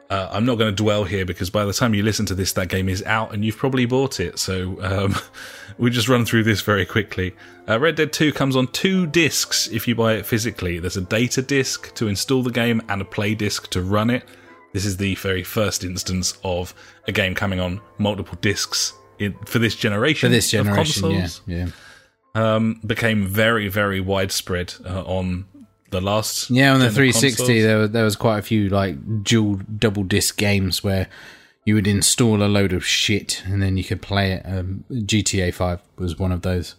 Uh, I'm not going to dwell here because by the time you listen to this, that game is out and you've probably bought it. So um, we just run through this very quickly. Uh, Red Dead 2 comes on two discs if you buy it physically. There's a data disc to install the game and a play disc to run it. This is the very first instance of a game coming on multiple discs in, for this generation. For this generation, of yeah, yeah, Um, became very, very widespread uh, on the last. yeah. On the 360, consoles. there was, there was quite a few like dual double disc games where you would install a load of shit and then you could play it. Um, GTA 5 was one of those.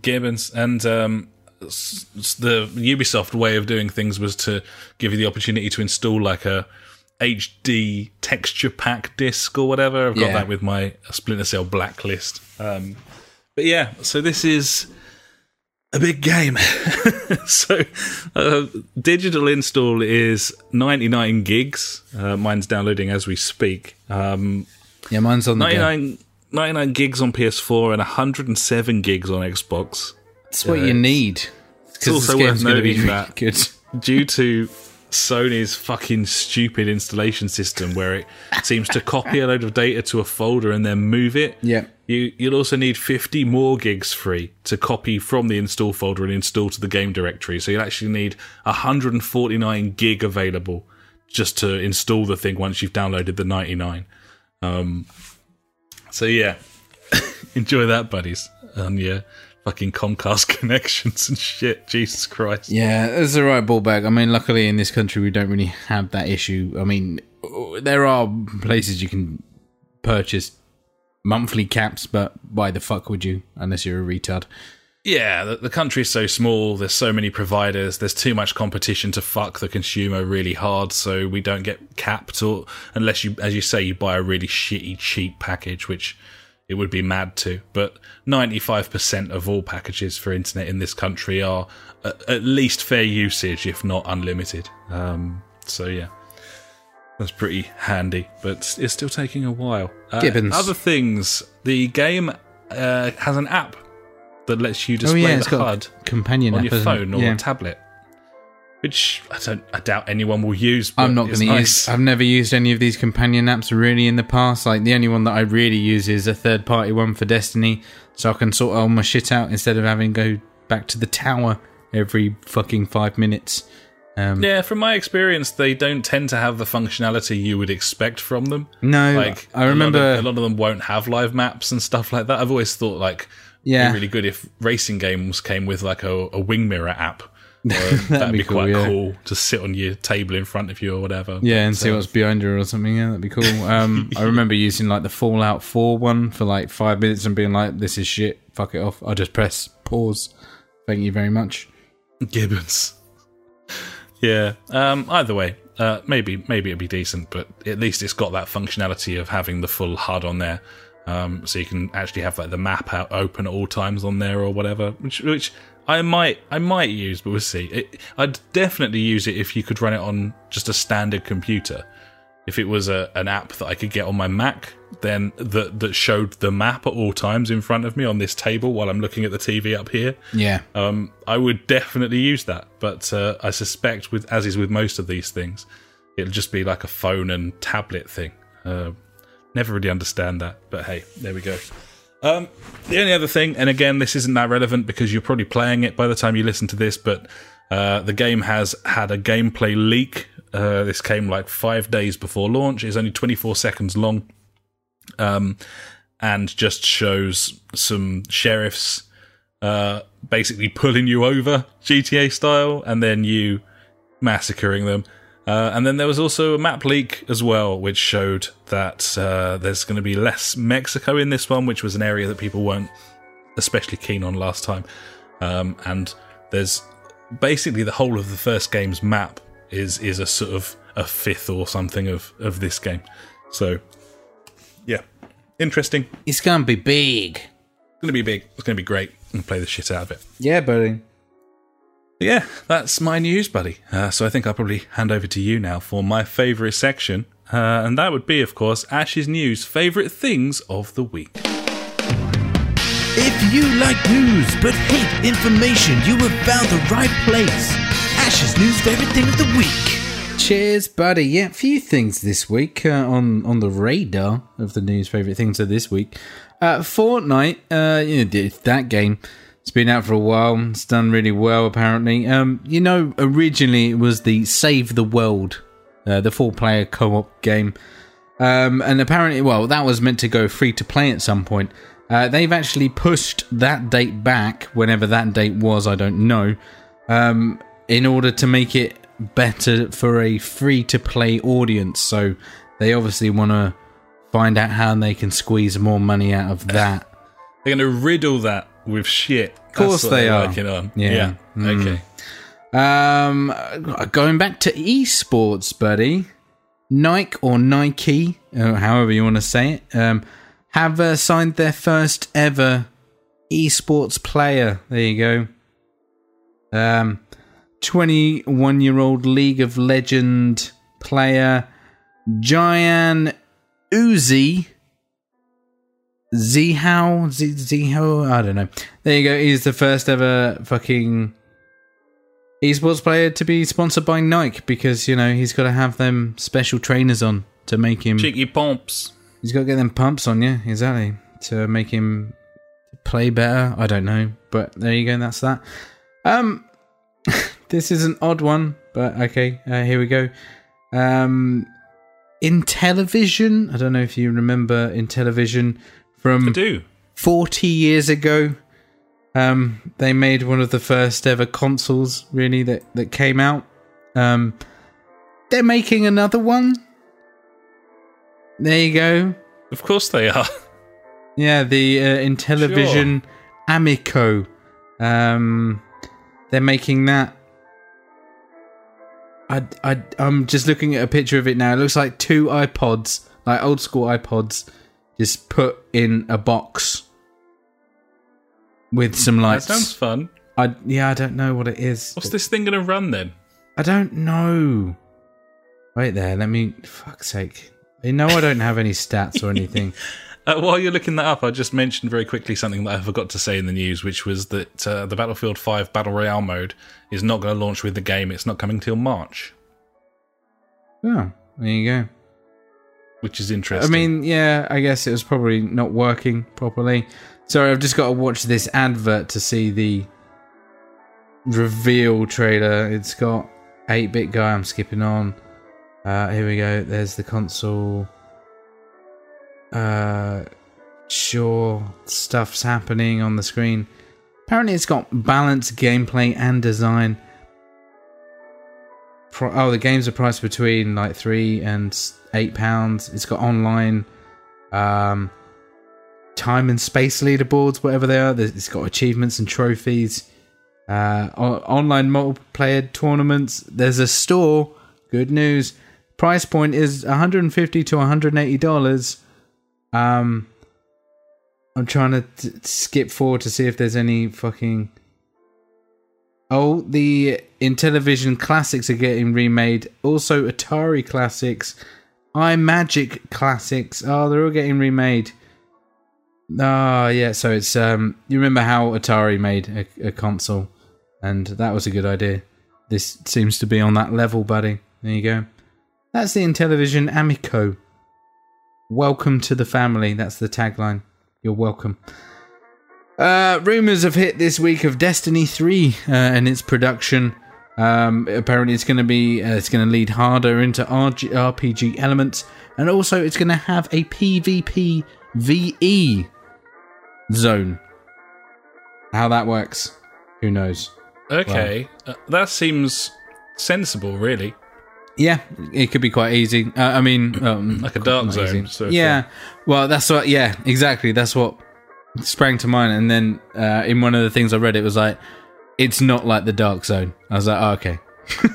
Gibbons and um, the Ubisoft way of doing things was to give you the opportunity to install like a HD texture pack disc or whatever. I've got Yeah. that with my Splinter Cell Blacklist. Um, but yeah, so this is a big game. so uh, digital install is 99 gigs. Uh, mine's downloading as we speak. Um, Yeah, mine's on the 99, 99 gigs on PS4 and 107 gigs on Xbox. It's what Yeah, you need. It's also worth going to be noting that- good. due to Sony's fucking stupid installation system where it seems to copy a load of data to a folder and then move it. Yeah. You, you'll also need 50 more gigs free to copy from the install folder and install to the game directory. So you'll actually need 149 gig available just to install the thing once you've downloaded the 99. Um, so yeah, enjoy that, buddies, on your fucking Comcast connections and shit. Jesus Christ. Yeah, it's the right ball bag. I mean, luckily in this country we don't really have that issue. I mean, there are places you can purchase monthly caps, but why the fuck would you? Unless you're a retard. Yeah, the, the country's so small. There's so many providers. There's too much competition to fuck the consumer really hard. So we don't get capped, or unless you, as you say, you buy a really shitty cheap package, which it would be mad to. But 95% of all packages for internet in this country are at, least fair usage, if not unlimited. Um, so yeah, that's pretty handy. But it's still taking a while. Uh, Gibbons. Other things, the game uh, has an app that lets you display oh yeah, it's the HUD a companion on app, your phone or yeah. tablet, which I don't, I doubt anyone will use. But I'm not going to nice. use. I've never used any of these companion apps really in the past. Like the only one that I really use is a third party one for Destiny, so I can sort all my shit out instead of having to go back to the tower every fucking five minutes. Um, Yeah, from my experience, they don't tend to have the functionality you would expect from them. No, Like I remember. a lot, of, a lot of them won't have live maps and stuff like that. I've always thought like Yeah. be really good if racing games came with like a, a wing mirror app. Or that'd, be be, cool, quite yeah. cool to sit on your table in front of you or whatever. Yeah, and But, see what's behind you or something. Yeah, that'd be cool. Um, I remember using like the Fallout 4 one for like five minutes and being like, "This is shit. Fuck it off." I'll just press pause. Thank you very much. Gibbons. Yeah. Um, either way, uh, maybe maybe it'd be decent, but at least it's got that functionality of having the full HUD on there, um, so you can actually have like the map out open at all times on there or whatever. Which which I might I might use, but we'll see. It, I'd definitely use it if you could run it on just a standard computer. If it was a, an app that I could get on my Mac, then that that showed the map at all times in front of me on this table while I'm looking at the TV up here Yeah, um, I would definitely use that. But uh, I suspect, with as is with most of these things, it'll just be like a phone and tablet thing. Uh, never really understand that, but hey, there we go. Um, the only other thing, and again, this isn't that relevant because you're probably playing it by the time you listen to this, but uh, the game has had a gameplay leak. Uh, this came like five days before launch. It's only 24 seconds long, um, and just shows some sheriffs uh, basically pulling you over GTA style, and then you massacring them. Uh, and then there was also a map leak as well, which showed that uh, there's going to be less Mexico in this one, which was an area that people weren't especially keen on last time. Um, and there's basically the whole of the first game's map is is a sort of a fifth or something of of this game. So yeah, interesting. it's gonna be big. It's gonna be big. It's gonna be great. And play the shit out of it. Yeah, buddy. Yeah, that's my news, buddy. Uh, so I think I'll probably hand over to you now for my favourite section, uh, and that would be, of course, Ash's news favourite things of the week. If you like news but hate information, you have found the right place. Ash's news favorite thing of the week. Cheers, buddy. Yeah, a few things this week uh, on on the radar of the news. Favorite things of this week. Uh, Fortnite. Uh, you know, that game. It's been out for a while. It's done really well, apparently. Um, you know, originally it was the Save the World, uh, the four-player co-op game, um, and apparently, well, that was meant to go free to play at some point. Uh, they've actually pushed that date back, whenever that date was. I don't know. Um, in order to make it better for a free to play audience. So they obviously want to find out how they can squeeze more money out of that. They're going to riddle that with shit. Of course they are. Working on. Yeah. Yeah. Mm. Okay. Um, going back to esports, buddy, Nike or Nike, or however you want to say it, um, have uh, signed their first ever esports player. There you go. Um, 21 year old League of Legend player Jian Uzi. Zihao? Z- Zihao? I don't know. There you go. He's the first ever fucking esports player to be sponsored by Nike because, you know, he's got to have them special trainers on to make him. Cheeky pomps. He's got to get them pumps on, yeah, exactly. To make him play better. I don't know. But there you go. That's that. Um, this is an odd one, but okay. Uh, here we go. Um, Intellivision, I don't know if you remember Intellivision I from do. 40 years ago. Um, they made one of the first ever consoles, really, that, that came out. Um, they're making another one. There you go. Of course they are. Yeah, the uh, Intellivision Amico. Um, they're making that. I, I, I'm just looking at a picture of it now. It looks like two iPods, like old school iPods, just put in a box with some That lights. sounds fun. I, yeah, I don't know what it is. What's this thing to run then? I don't know. Wait there, let me. Fuck's sake. You know I don't have any stats or anything. Uh, while you're looking that up, I just mentioned very quickly something that I forgot to say in the news, which was that uh, the Battlefield 5 Battle Royale mode is not going to launch with the game. It's not coming till March, oh, there you go. which is interesting. I mean, yeah, I guess it was probably not working properly. Sorry, I've just got to watch this advert to see the reveal trailer. It's got 8 bit guy, I'm skipping on. Uh, here we go. There's the console. Uh, sure, stuff's happening on the screen. Apparently, it's got balanced gameplay and design. Pro- oh, the games are priced between like three and eight pounds. It's got online, um, time and space leaderboards, whatever they are. It's got achievements and trophies. Uh, online multiplayer tournaments. There's a store. Good news. Price point is 150 to 180 dollars. Um, I'm trying to t- skip forward to see if there's any fucking. Oh, the Intellivision classics are getting remade. Also, Atari classics, Imagic classics. Oh, they're all getting remade. Ah, yeah. So it's um, you remember how Atari made a, a console, and that was a good idea. This seems to be on that level, buddy. There you go. That's the Intellivision Amico. Welcome to the family. That's the tagline. You're welcome. Uh, rumors have hit this week of Destiny 3 uh, and its production. Um, apparently, it's going to be uh, it's going to lead harder into RG- RPG elements, and also it's going to have a PvP VE zone. How that works, who knows? okay, uh, that seems sensible, really. Yeah, it could be quite easy. Uh, I mean, um, Like a dark zone, sort of yeah, well, that's what. Yeah, exactly. That's what sprang to mind. And then uh, in one of the things I read, it was like, it's not like the dark zone. I was like, oh, okay.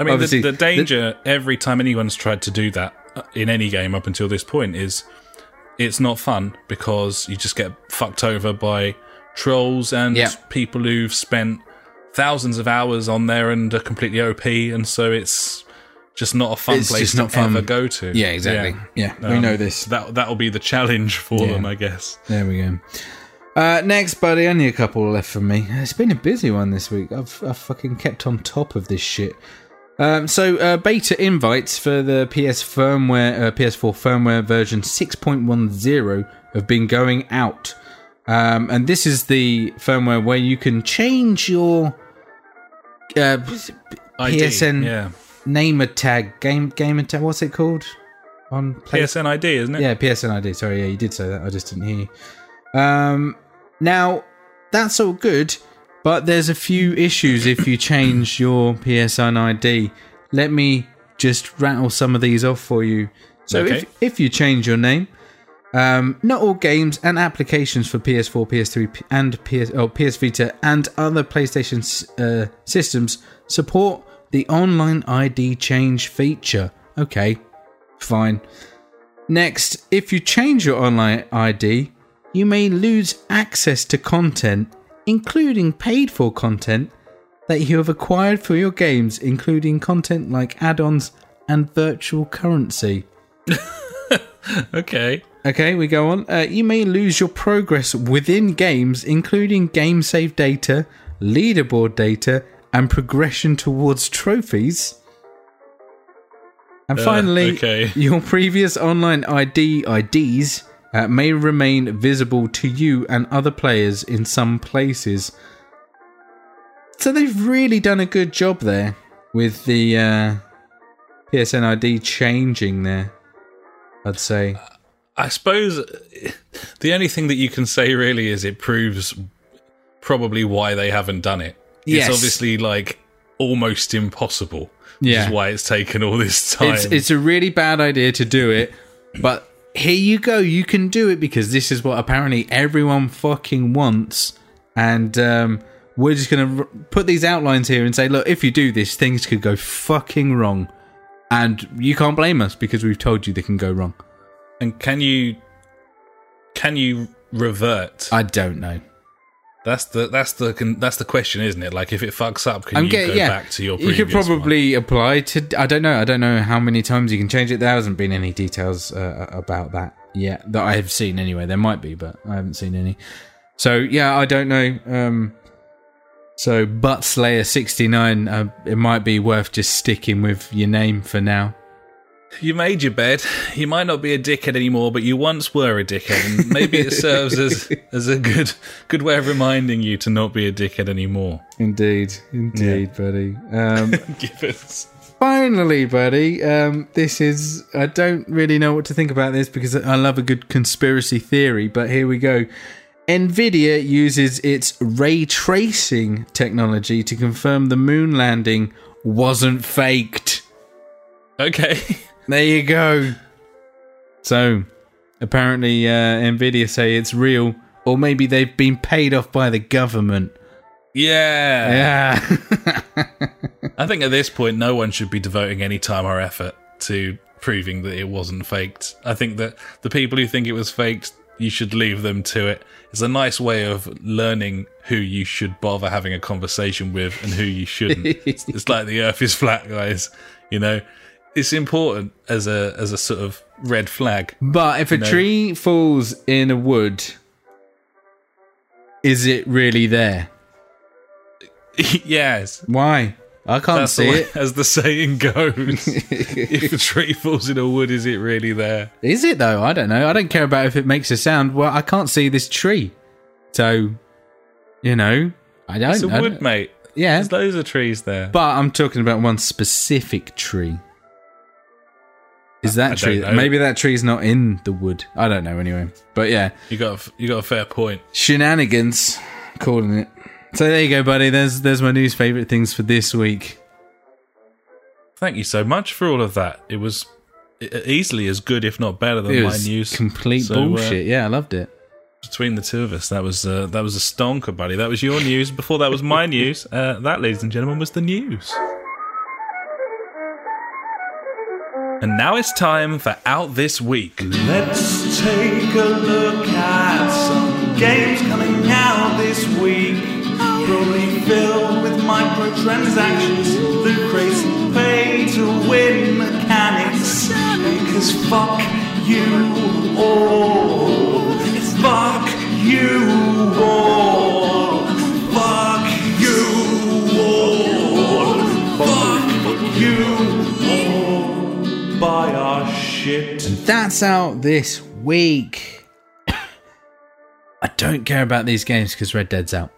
I mean, the, the danger every time anyone's tried to do that uh, in any game up until this point is it's not fun because you just get fucked over by trolls and Yeah. people who've spent thousands of hours on there and are completely OP, and so it's just not a fun It's place to not fun. ever go to. Yeah, exactly. Yeah, we Um, know this. That that'll be the challenge for Yeah. them, I guess. There we go. Uh, next, buddy, only a couple left for me. It's been a busy one this week. I've, I've fucking kept on top of this shit. Um, so uh, beta invites for the PS firmware, uh, PS4 firmware version 6.10 have been going out, um, and this is the firmware where you can change your uh, ID, PSN Yeah. Name a tag, game gamer tag. What's it called on Play- PSN ID, isn't it? Yeah, PSN ID. Sorry, yeah, you did say that. I just didn't hear you. Um, now that's all good, but there's a few issues if you change your PSN ID. Let me just rattle some of these off for you. So Okay. if if you change your name, um, not all games and applications for PS4, PS3, and PS, oh, PS Vita and other PlayStation uh, systems support the online ID change feature. Okay, fine. Next, if you change your online ID, you may lose access to content, including paid for content that you have acquired for your games, including content like add ons and virtual currency. Okay. Okay, we go on. Uh, you may lose your progress within games, including game save data, leaderboard data, and progression towards trophies. And Uh, finally, okay. your previous online ID IDs uh, may remain visible to you and other players in some places. So they've really done a good job there with the uh, PSN ID changing there. I'd say. I suppose the only thing that you can say really is it proves probably why they haven't done it. Yes. It's obviously like almost impossible. Which Yeah. is why it's taken all this time. It's it's a really bad idea to do it, but here you go. You can do it because this is what apparently everyone fucking wants, and um, we're just gonna r- put these outlines here and say, look, if you do this, things could go fucking wrong, and you can't blame us because we've told you they can go wrong. and can you can you revert? I don't know. That's the that's the that's the question, isn't it? Like if it fucks up, can I'm you getting go yeah. back to your you could one? probably apply to. I don't know. I don't know how many times you can change it. There hasn't been any details uh, about that yet that I have seen. Anyway, there might be, but I haven't seen any. So yeah, I don't know. Um, so Butt Slayer sixty nine. Uh, it might be worth just sticking with your name for now. You made your bed. You might not be a dickhead anymore, but you once were a dickhead, and maybe it serves as as a good good way of reminding you to not be a dickhead anymore. Indeed, indeed, buddy. Um, Give. Finally, buddy, um, this is. I don't really know what to think about this because I love a good conspiracy theory, but here we go. Nvidia uses its ray tracing technology to confirm the moon landing wasn't faked. Okay. There you go. So, apparently, uh, Nvidia say it's real, or maybe they've been paid off by the government. Yeah. Yeah. I think at this point, no one should be devoting any time or effort to proving that it wasn't faked. I think that the people who think it was faked, you should leave them to it. It's a nice way of learning who you should bother having a conversation with and who you shouldn't. it's, it's like the earth is flat, guys. You know, it's important as a as a sort of red flag. But if a No. tree falls in a wood, is it really there? yes. Why? I can't That's see it. as the saying goes. if a tree falls in a wood, is it really there? Is it though? I don't know. I don't care about if it makes a sound. Well, I can't see this tree, so you know, I don't. It's a wood, mate. yeah, There's loads of trees there. but I'm talking about one specific tree. Is that I tree? Maybe that tree's not in the wood. I don't know. Anyway, but yeah, You got a, you got a fair point. shenanigans, calling it. So there you go, buddy. There's there's my news favorite things for this week. Thank you so much for all of that. It was easily as good, if not better, than my news. complete So, uh, bullshit. yeah, I loved it. between the two of us, that was uh, that was a stonker, buddy. That was your news. Before that was my news. Uh, that, ladies and gentlemen, was the news. And now it's time for Out This Week. Let's take a look at some games coming out this week. Probably filled with microtransactions, loot crates, pay to win mechanics. Because fuck you all. Fuck you all. Fuck you all. Fuck you what's out this week? I don't care about these games because Red Dead's out.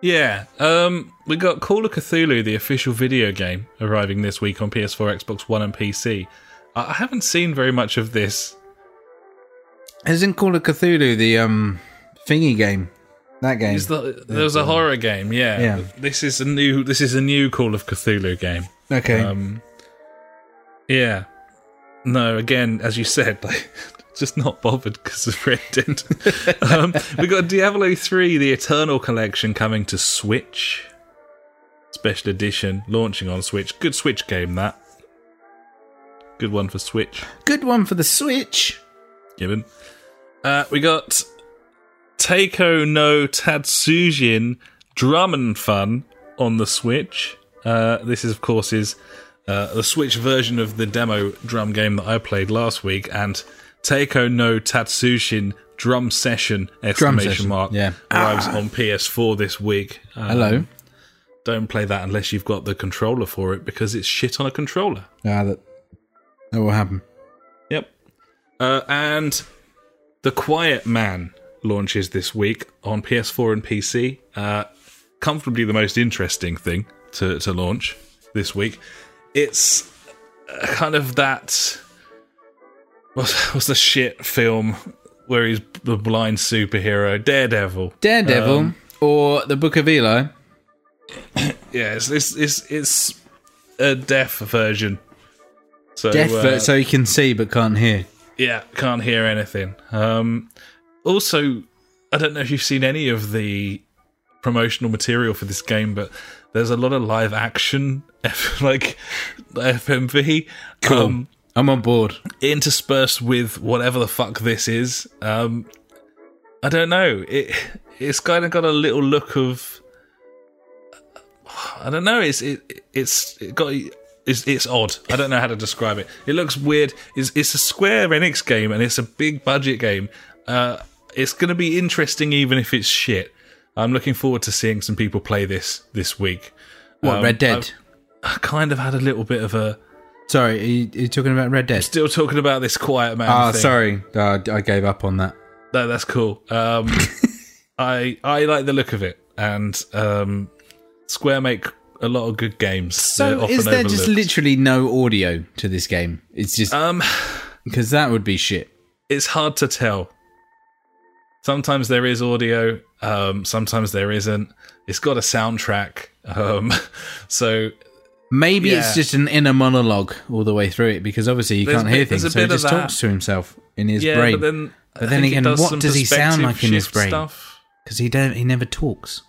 Yeah, um, we got Call of Cthulhu, the official video game, arriving this week on PS4, Xbox One, and PC. I I haven't seen very much of this. Isn't Call of Cthulhu the um thingy game? That game. Is the, there was a horror game, yeah. Yeah. This is a new. This is a new Call of Cthulhu game. okay. Um, yeah. No, again, as you said, like, just not bothered because of Red Dead. um, we got Diablo 3, the Eternal Collection, coming to Switch. Special edition, launching on Switch. Good Switch game, that. Good one for Switch, Good one for the Switch. given. Uh, we got Taiko no Tatsujin Drum and Fun on the Switch. Uh, this is, of course, is uh, the Switch version of the demo drum game that I played last week, and Taiko no Tatsujin Drum Session exclamation session, mark yeah. arrives on PS4 this week. Um, Hello. Don't play that unless you've got the controller for it because it's shit on a controller. Yeah, that that will happen. Yep. Uh, and The Quiet Man launches this week on PS4 and PC. Uh, comfortably the most interesting thing to, to launch this week. It's uh, kind of that. What's, what's the shit film where he's the blind superhero? Daredevil. Daredevil Um, or the Book of Eli. Yeah, it's, it's, it's, it's a deaf version. So, Deaf, uh, so he can see but can't hear. Yeah, can't hear anything. Um, also, I don't know if you've seen any of the promotional material for this game, but there's a lot of live action, like FMV, um, I'm on board. interspersed with whatever the fuck this is. Um, I don't know. It it's kind of got a little look of. I don't know. It's it it's it got. It's, it's odd. I don't know how to describe it. It looks weird. It's, it's a Square Enix game and it's a big budget game. Uh, it's going to be interesting even if it's shit. I'm looking forward to seeing some people play this this week. What, Um, Red Dead? I kind of had a little bit of a. Sorry, are you, are you talking about Red Dead? Still talking about this quiet man. Ah, thing. sorry. Uh, I gave up on that. No, that's cool. Um, I I like the look of it, and um, Square make a lot of good games. So often is there just literally no audio to this game? It's just Um, because that would be shit. it's hard to tell. Sometimes there is audio. Um, sometimes there isn't. It's got a soundtrack. Um, so Maybe Yeah. it's just an inner monologue all the way through it because obviously you There's can't hear bit- things, so he just talks to himself in his yeah, brain. but then But then again, what does he sound like in his brain? Because he don't, he never talks.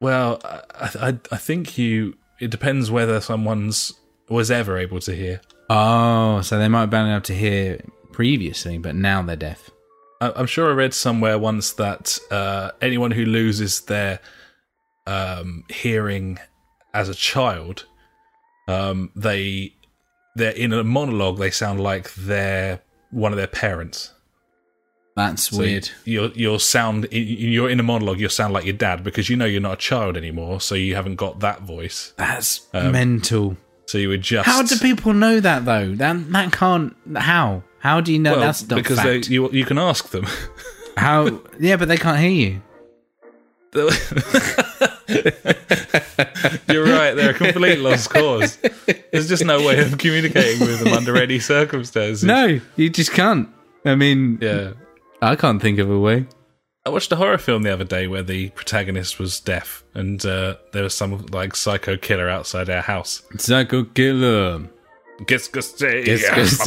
Well, I, I I think you. It depends whether someone's was ever able to hear. Oh, so they might have been able to hear previously, but now they're deaf. I'm sure I read somewhere once that uh, anyone who loses their um, hearing as a child, um, they they're in a monologue. They sound like they're one of their parents. That's So weird. Your your sound you're in a monologue. You sound like your dad because you know you're not a child anymore, so you haven't got that voice. That's Um, mental. So you adjust. How do people know that though? That that can't. How? How do you know Well, that's not because they, fact? you you can ask them. How? Yeah, but they can't hear you. You're right. They're a complete lost cause. There's just no way of communicating with them under any circumstances. No, you just can't. I mean, Yeah. I can't think of a way. I watched a horror film the other day where the protagonist was deaf, and uh, there was some like psycho killer outside our house. Psycho killer. Guess, guess, Guess, guess.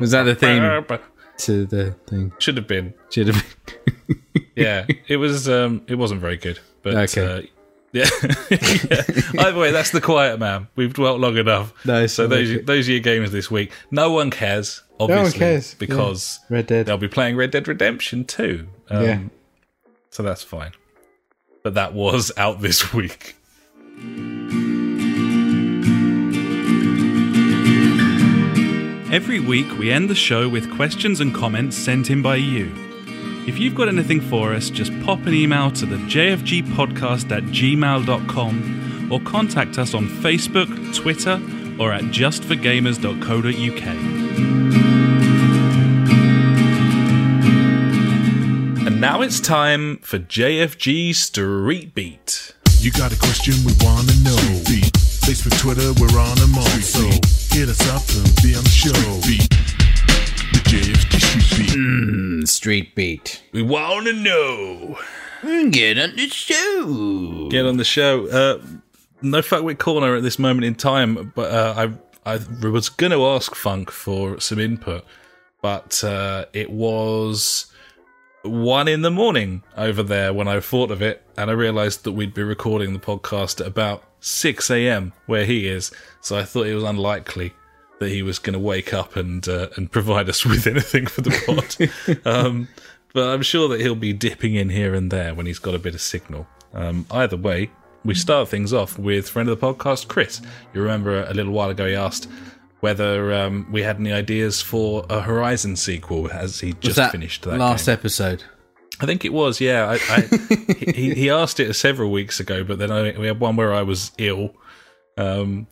Was that the theme to the thing? Should have been. Should have been. Yeah, it was. Um, it wasn't very good, but Okay. uh, yeah. yeah. Either way, that's the Quiet Man. We've dwelt long enough. Nice, So those like those are your games this week. No one cares. Obviously, cares, yeah. because Red Dead. they'll be playing Red Dead Redemption too. Um, Yeah. So that's fine. But that was out this week. Every week, we end the show with questions and comments sent in by you. If you've got anything for us, just pop an email to the jfgpodcast at gmail.com or contact us on Facebook, Twitter, or at justforgamers.co.uk. And now it's time for JFG Street Beat. You got a question we wanna know. Beat. Facebook, Twitter, we're on them all. So hit us up and be on the show. Beat. The JFG Street Beat. Street beat. We want to know. Get on the show. Get on the show. Uh, no fuckwit corner at this moment in time, but uh, I I was going to ask Funk for some input, but uh, it was one in the morning over there when I thought of it, and I realised that we'd be recording the podcast at about six a.m. where he is. So I thought it was unlikely that he was going to wake up and uh, and provide us with anything for the pod. um, but I'm sure that he'll be dipping in here and there when he's got a bit of signal. Um, either way, we start things off with friend of the podcast, Chris. You remember a little while ago he asked whether um, we had any ideas for a Horizon sequel as he just that finished that last game. episode? I think it was, yeah. I, I, he, he asked it several weeks ago, but then I, we had one where I was ill, um,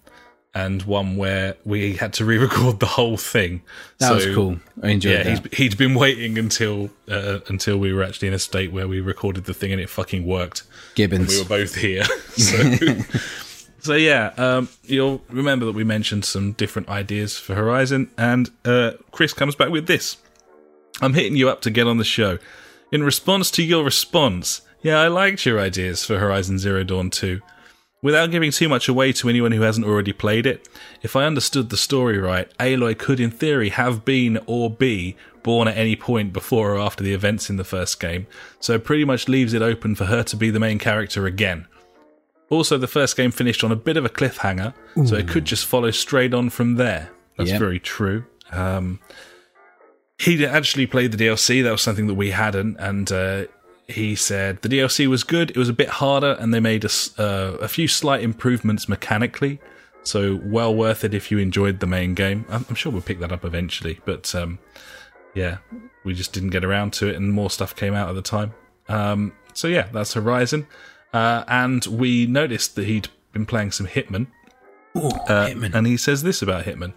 and one where we had to re-record the whole thing. That So, was cool. I enjoyed Yeah, that. he's, he'd been waiting until uh, until we were actually in a state where we recorded the thing and it fucking worked. Gibbons. We were both here. So, so yeah, um, you'll remember that we mentioned some different ideas for Horizon, and uh, Chris comes back with this. I'm hitting you up to get on the show. In response to your response, yeah, I liked your ideas for Horizon Zero Dawn 2. Without giving too much away to anyone who hasn't already played it, if I understood the story right, Aloy could in theory have been or be born at any point before or after the events in the first game, so it pretty much leaves it open for her to be the main character again. Also, the first game finished on a bit of a cliffhanger, so it could just follow straight on from there. That's Yep. very true. Um, he actually played the DLC. That was something that we hadn't, and uh, he said the DLC was good. It was a bit harder, and they made a, uh, a few slight improvements mechanically. So well worth it if you enjoyed the main game. I'm, I'm sure we'll pick that up eventually, but um, yeah, we just didn't get around to it, and more stuff came out at the time. Um, so yeah, that's Horizon, uh, and we noticed that he'd been playing some Hitman. Uh, And he says this about Hitman.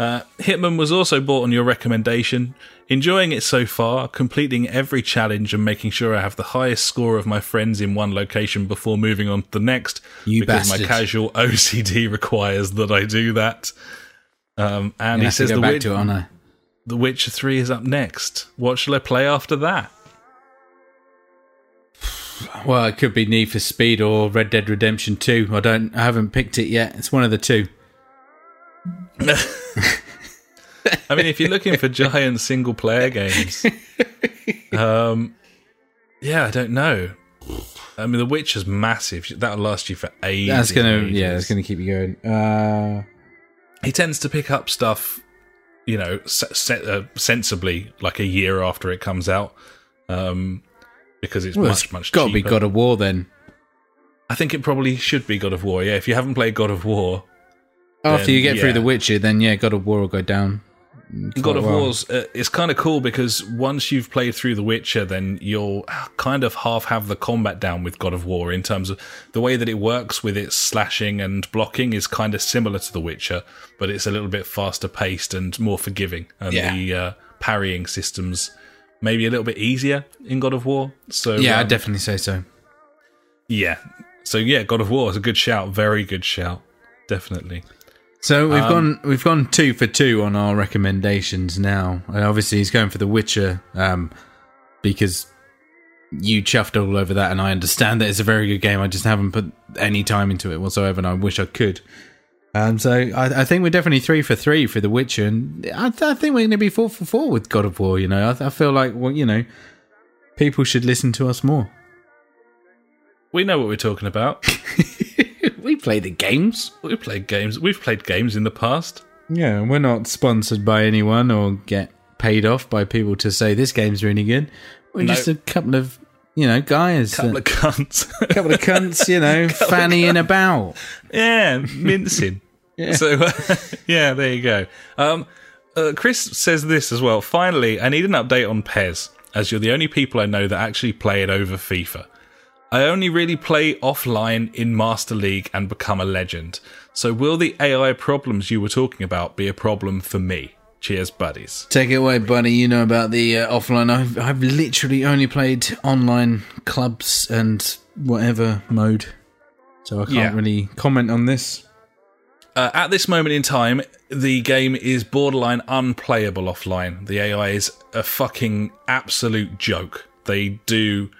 Uh, Hitman was also bought on your recommendation. Enjoying it so far, completing every challenge and making sure I have the highest score of my friends in one location before moving on to the next. You because bastard. my casual OCD requires that I do that. Um, and he says the, back Witch- to it, I? the Witcher 3 is up next. What shall I play after that? Well, it could be Need for Speed or Red Dead Redemption 2. I don't I haven't picked it yet. It's one of the two. I mean, if you're looking for giant single player games, um, yeah, I don't know. I mean, The Witcher's massive. That'll last you for ages. That's gonna yeah, that's gonna keep you going. Uh He tends to pick up stuff, you know, se- uh, sensibly, like a year after it comes out, um, because it's well, much it's much. got to be. God of War then. I think it probably should be God of War. Yeah, if you haven't played God of War, After Then, you get through. The Witcher, then yeah, God of War will go down. God of well. War's uh, it's kind of cool because once you've played through The Witcher, then you'll kind of half have the combat down with God of War in terms of the way that it works with its slashing and blocking is kind of similar to The Witcher, but it's a little bit faster paced and more forgiving, and Yeah. the uh, parrying systems maybe a little bit easier in God of War. So Yeah, um, I'd definitely say so. yeah. So yeah, God of War is a good shout, very good shout, definitely. So we've Um, gone we've gone two for two on our recommendations now. And obviously he's going for The Witcher um, because you chuffed all over that, and I understand that it's a very good game. I just haven't put any time into it whatsoever, and I wish I could. Um, so I, I think we're definitely three for three for The Witcher, and I, I think we're going to be four for four with God of War. You know, I, I feel like well, you know, people should listen to us more. We know what we're talking about. we play the games. We've played games. We've played games in the past. Yeah, we're not sponsored by anyone or get paid off by people to say this game's really good. We're No. just a couple of, you know, guys, A Couple that- of cunts. A couple of cunts, you know, fannying about. yeah, mincing. Yeah. So, yeah, there you go. Um, uh, Chris says this as well. Finally, I need an update on PES, as you're the only people I know that actually play it over FIFA. I only really play offline in Master League and become a legend. So, will the AI problems you were talking about be a problem for me? Cheers, buddies. Take it away, buddy. You know about the uh, offline. I've, I've literally only played online clubs and whatever mode, so I can't Yeah. really comment on this. Uh, at this moment in time, the game is borderline unplayable offline. The AI is a fucking absolute joke. They do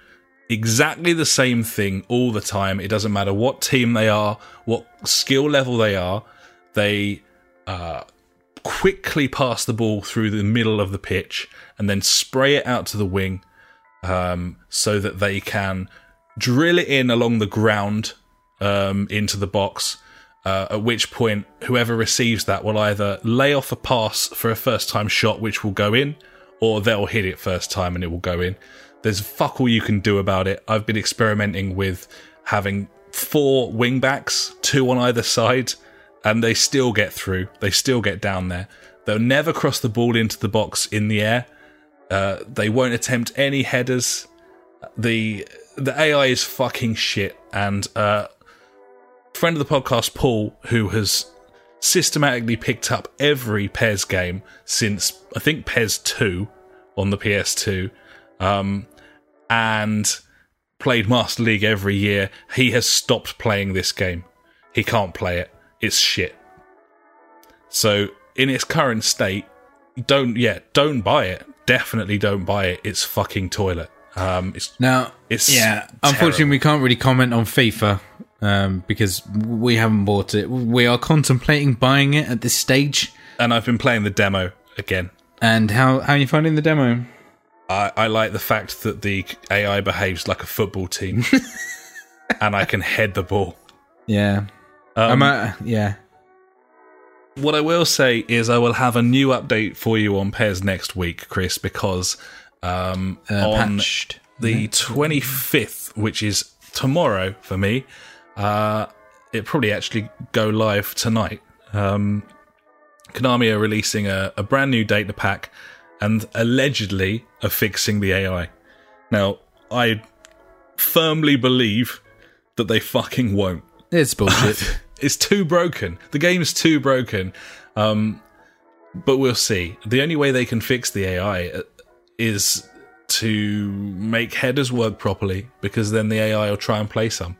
exactly the same thing all the time. It doesn't matter what team they are, what skill level they are. They uh, quickly pass the ball through the middle of the pitch and then spray it out to the wing um, so that they can drill it in along the ground um, into the box. Uh, at which point, whoever receives that will either lay off a pass for a first time shot, which will go in, or they'll hit it first time and it will go in. There's fuck all you can do about it. I've been experimenting with having four wingbacks, two on either side, and they still get through. They still get down there. They'll never cross the ball into the box in the air. Uh, they won't attempt any headers. The the AI is fucking shit. And uh, friend of the podcast, Paul, who has systematically picked up every PES game since I think PES two on the PS2, um, and played Master League every year. He has stopped playing this game. He can't play it. It's shit. So in its current state, don't yeah, don't buy it. Definitely don't buy it. It's fucking toilet. Um, it's Now, It's yeah. Unfortunately, we can't really comment on FIFA um, because we haven't bought it. We are contemplating buying it at this stage. and I've been playing the demo again. And how how are you finding the demo? I, I like the fact that the AI behaves like a football team, and I can head the ball. Yeah, Um, uh, yeah. what I will say is I will have a new update for you on PES next week, Chris, because um, Uh, on patched. the 25th, which is tomorrow for me, uh, it probably actually go live tonight. Um, Konami are releasing a, a brand new data pack and allegedly are fixing the AI. Now, I firmly believe that they fucking won't. It's bullshit. It's too broken. The game's too broken. Um, but we'll see. The only way they can fix the AI uh, is to make headers work properly, because then the AI will try and play some.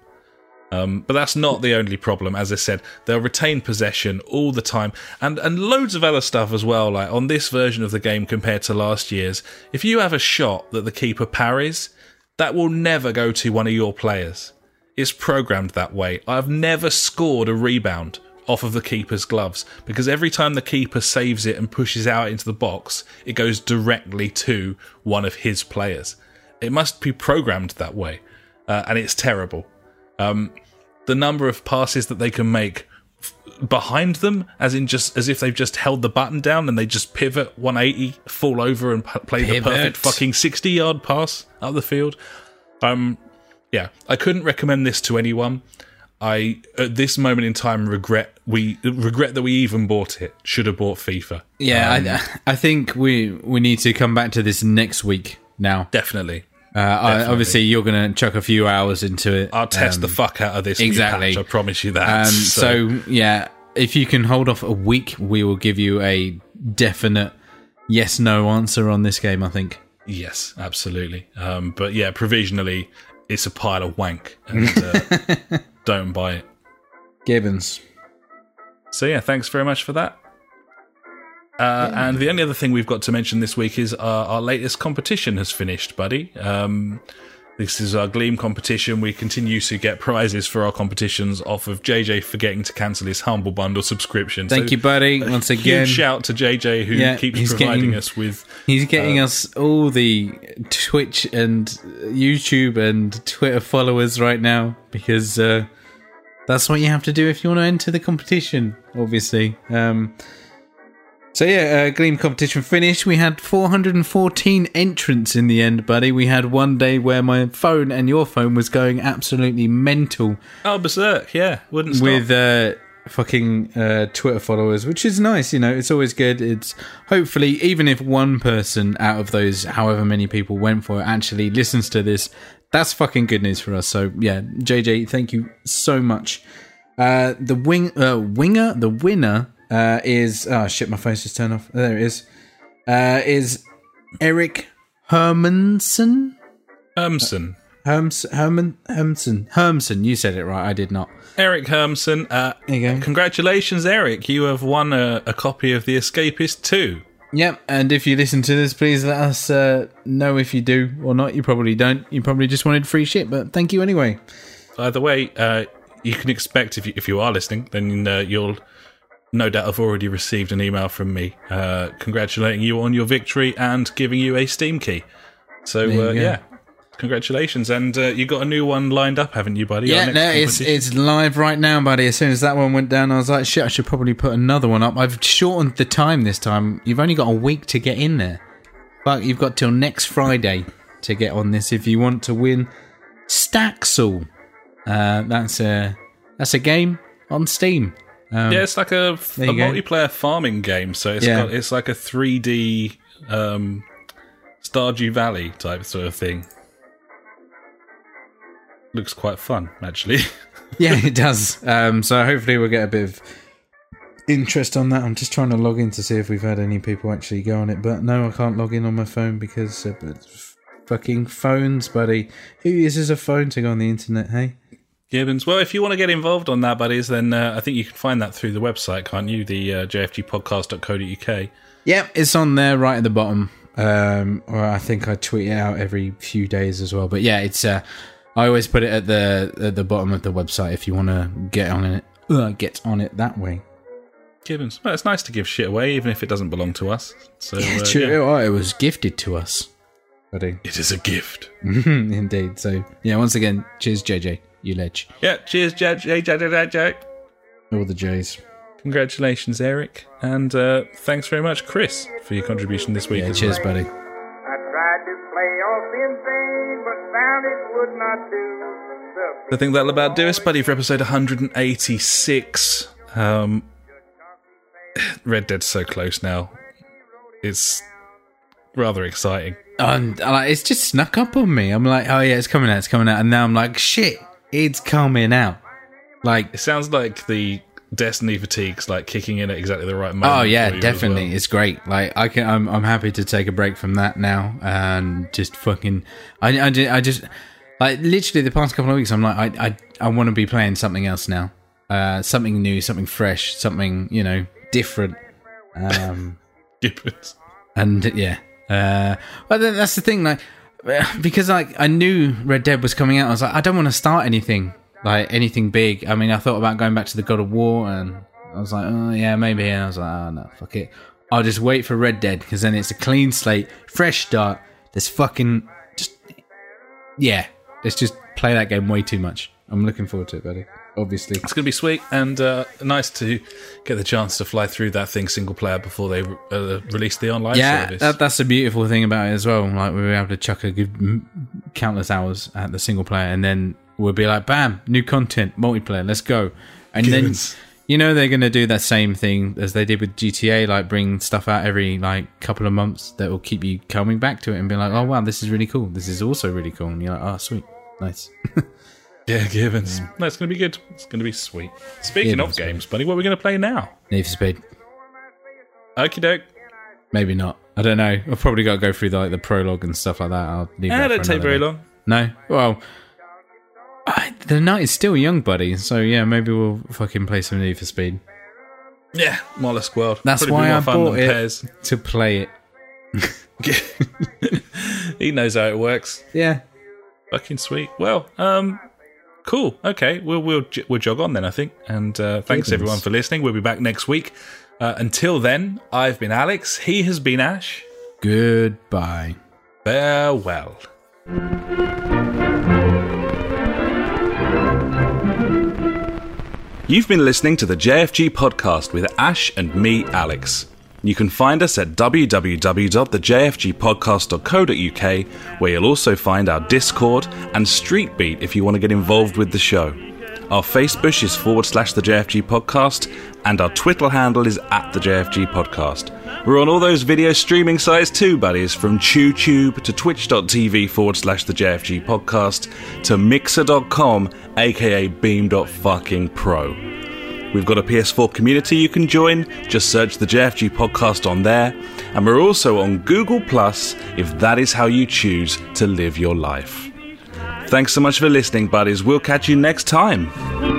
Um, but that's not the only problem. As I said, they'll retain possession all the time, and and loads of other stuff as well. Like on this version of the game compared to last year's, if you have a shot that the keeper parries, that will never go to one of your players. It's programmed that way. I've never scored a rebound off of the keeper's gloves because every time the keeper saves it and pushes out into the box, it goes directly to one of his players. It must be programmed that way, uh, and it's terrible. Um, the number of passes that they can make f- behind them, as in just as if they've just held the button down and they just pivot 180, fall over, and p- play the perfect fucking 60 yard pass up the field. Um, yeah, I couldn't recommend this to anyone. I at this moment in time regret we regret that we even bought it. Should have bought FIFA. yeah, I, I think we we need to come back to this next week. Now, Definitely, uh, I, obviously, you're going to chuck a few hours into it. I'll test the fuck out of this. new exactly. patch, I promise you that. Um, so yeah, if you can hold off a week, we will give you a definite yes no answer on this game. I think. Yes, absolutely. Um, but yeah, provisionally, it's a pile of wank, and uh, don't buy it. Gibbons. So yeah, thanks very much for that. Uh, and the only other thing we've got to mention this week is our, our latest competition has finished, buddy. Um, this is our Gleam competition. We continue to get prizes for our competitions off of JJ forgetting to cancel his Humble Bundle subscription. Thank So you, buddy. Once again, Huge shout to JJ who Yeah, keeps providing getting- us with he's getting Uh, us all the Twitch and YouTube and Twitter followers right now because uh, that's what you have to do if you want to enter the competition. Obviously. Um, so yeah, uh, Gleam competition finished. We had 414 entrants in the end, buddy. We had one day where my phone and your phone was going absolutely mental oh berserk. Yeah, wouldn't stop. with uh, fucking uh, Twitter followers, which is nice. You know, it's always good. It's hopefully even if one person out of those, however many people went for it, actually listens to this, that's fucking good news for us. So yeah, JJ, thank you so much. Uh, the wing uh, winger, the winner uh, is oh shit, my phone's just turned off. There it is. Uh, is Eric Hermanson? Hermson. Herms Herman Hermson Hermson. You said it right. I did not. Eric Hermson. Uh, There you go. Congratulations, Eric. You have won a, a copy of The Escapist 2. Yep. And if you listen to this, please let us uh, know if you do or not. You probably don't. You probably just wanted free shit, but thank you anyway. Either way, uh, you can expect if you, if you are listening, then uh, you'll no doubt have already received an email from me uh, congratulating you on your victory and giving you a Steam key. So uh, yeah, congratulations! And uh, you got a new one lined up, haven't you, buddy? Yeah, no, it's it's live right now, buddy. As soon as that one went down, I was like, shit, I should probably put another one up. I've shortened the time this time. You've only got a week to get in there, but you've got till next Friday to get on this if you want to win Staxel. Uh, that's a that's a game on Steam. Um, yeah, it's like a, a There you go. multiplayer farming game. So it's Yeah. got it's like a 3D um, Stardew Valley type sort of thing. Looks quite fun, actually. yeah, it does. Um, so hopefully we'll get a bit of interest on that. I'm just trying to log in to see if we've had any people actually go on it, but no, I can't log in on my phone because uh, fucking phones, buddy. Who uses a phone to go on the internet? Hey, Gibbons. Well, if you want to get involved on that, buddies, then uh, I think you can find that through the website, can't you? The uh, jfgpodcast.co.uk. yep, it's on there right at the bottom. Um, or I think I tweet it out every few days as well. But yeah, it's uh, I always put it at the at the bottom of the website if you want to get on it. Uh, get on it that way. Gibbons. Well, it's nice to give shit away, even if it doesn't belong to us. So Yeah, uh, true. yeah. Oh, it was gifted to us, buddy. It is a gift. Indeed. So yeah, once again, cheers, JJ. You ledge. Yeah, cheers, Jack. Jack, Jack, Jack, Jack. All the J's. Congratulations, Eric. And uh, thanks very much, Chris, for your contribution this week. Yeah, cheers, well. buddy. I tried to play off insane, but found it would not do. I think that'll about do us, buddy, for episode 186. Um, Red Dead's so close now. It's rather exciting. And uh, like, it's just snuck up on me. I'm like, oh yeah, it's coming out, it's coming out, and now I'm like, shit, it's coming out. Like, It sounds like the Destiny fatigue's like kicking in at exactly the right moment. oh yeah, for you as definitely, well. it's great. Like, I can, I'm, I'm happy to take a break from that now and just fucking, I, I, I just, like, literally the past couple of weeks, I'm like, I, I, I want to be playing something else now, uh, something new, something fresh, something you know, different. Um. Gibbons. and yeah uh but that's the thing like because like i knew red dead was coming out i was like i don't want to start anything like anything big. I mean i thought about going back to the god of war and i was like oh yeah maybe and i was like oh no fuck it. I'll just wait for red dead because then it's a clean slate fresh start. This fucking just yeah let's just play that game way too much. I'm looking forward to it buddy obviously It's going to be sweet and uh, nice to get the chance to fly through that thing single player before they uh, release the online yeah, service. that, that's the beautiful thing about it as well. Like we were able to chuck a good m- countless hours at the single player, and then we'll be like, "Bam, new content, multiplayer, let's go!" And Goodness. then you know they're going to do that same thing as they did with GTA, like bring stuff out every like couple of months that will keep you coming back to it and be like, "Oh wow, this is really cool. This is also really cool." And you're like, "Oh sweet, nice." yeah, Gibbons. No, it's going to be good. It's going to be sweet. Speaking Yeah, of games, buddy, what are we going to play now? Need for Speed. Okie doke. Maybe not. I don't know. I've probably got to go through the, like the prologue and stuff like that. I'll leave Eh, that don't take very day. long. No. Well, I, the night is still young, buddy. So yeah, maybe we'll fucking play some Need for Speed Yeah, Mollusk World. That's Probably why I bought it. PES. to play it. he knows how it works. Yeah. Fucking sweet. Well, um, cool. Okay, we'll we'll we'll jog on then. I think. And uh, thanks Goodness. everyone for listening. We'll be back next week. Uh, until then, I've been Alex. He has been Ash. Goodbye. Farewell. You've been listening to the JFG podcast with Ash and me, Alex. You can find us at www.thejfgpodcast.co.uk, where you'll also find our Discord and Street Beat if you want to get involved with the show. Our Facebook is forward slash the JFG podcast, and our Twitter handle is at the JFG podcast. We're on all those video streaming sites too, buddies, from TubeTube to twitch.tv forward slash the JFG podcast to mixer.com, aka beam.fucking pro. We've got a PS4 community you can join. Just search the JFG podcast on there. And we're also on Google Plus if that is how you choose to live your life. Thanks so much for listening, buddies. We'll catch you next time.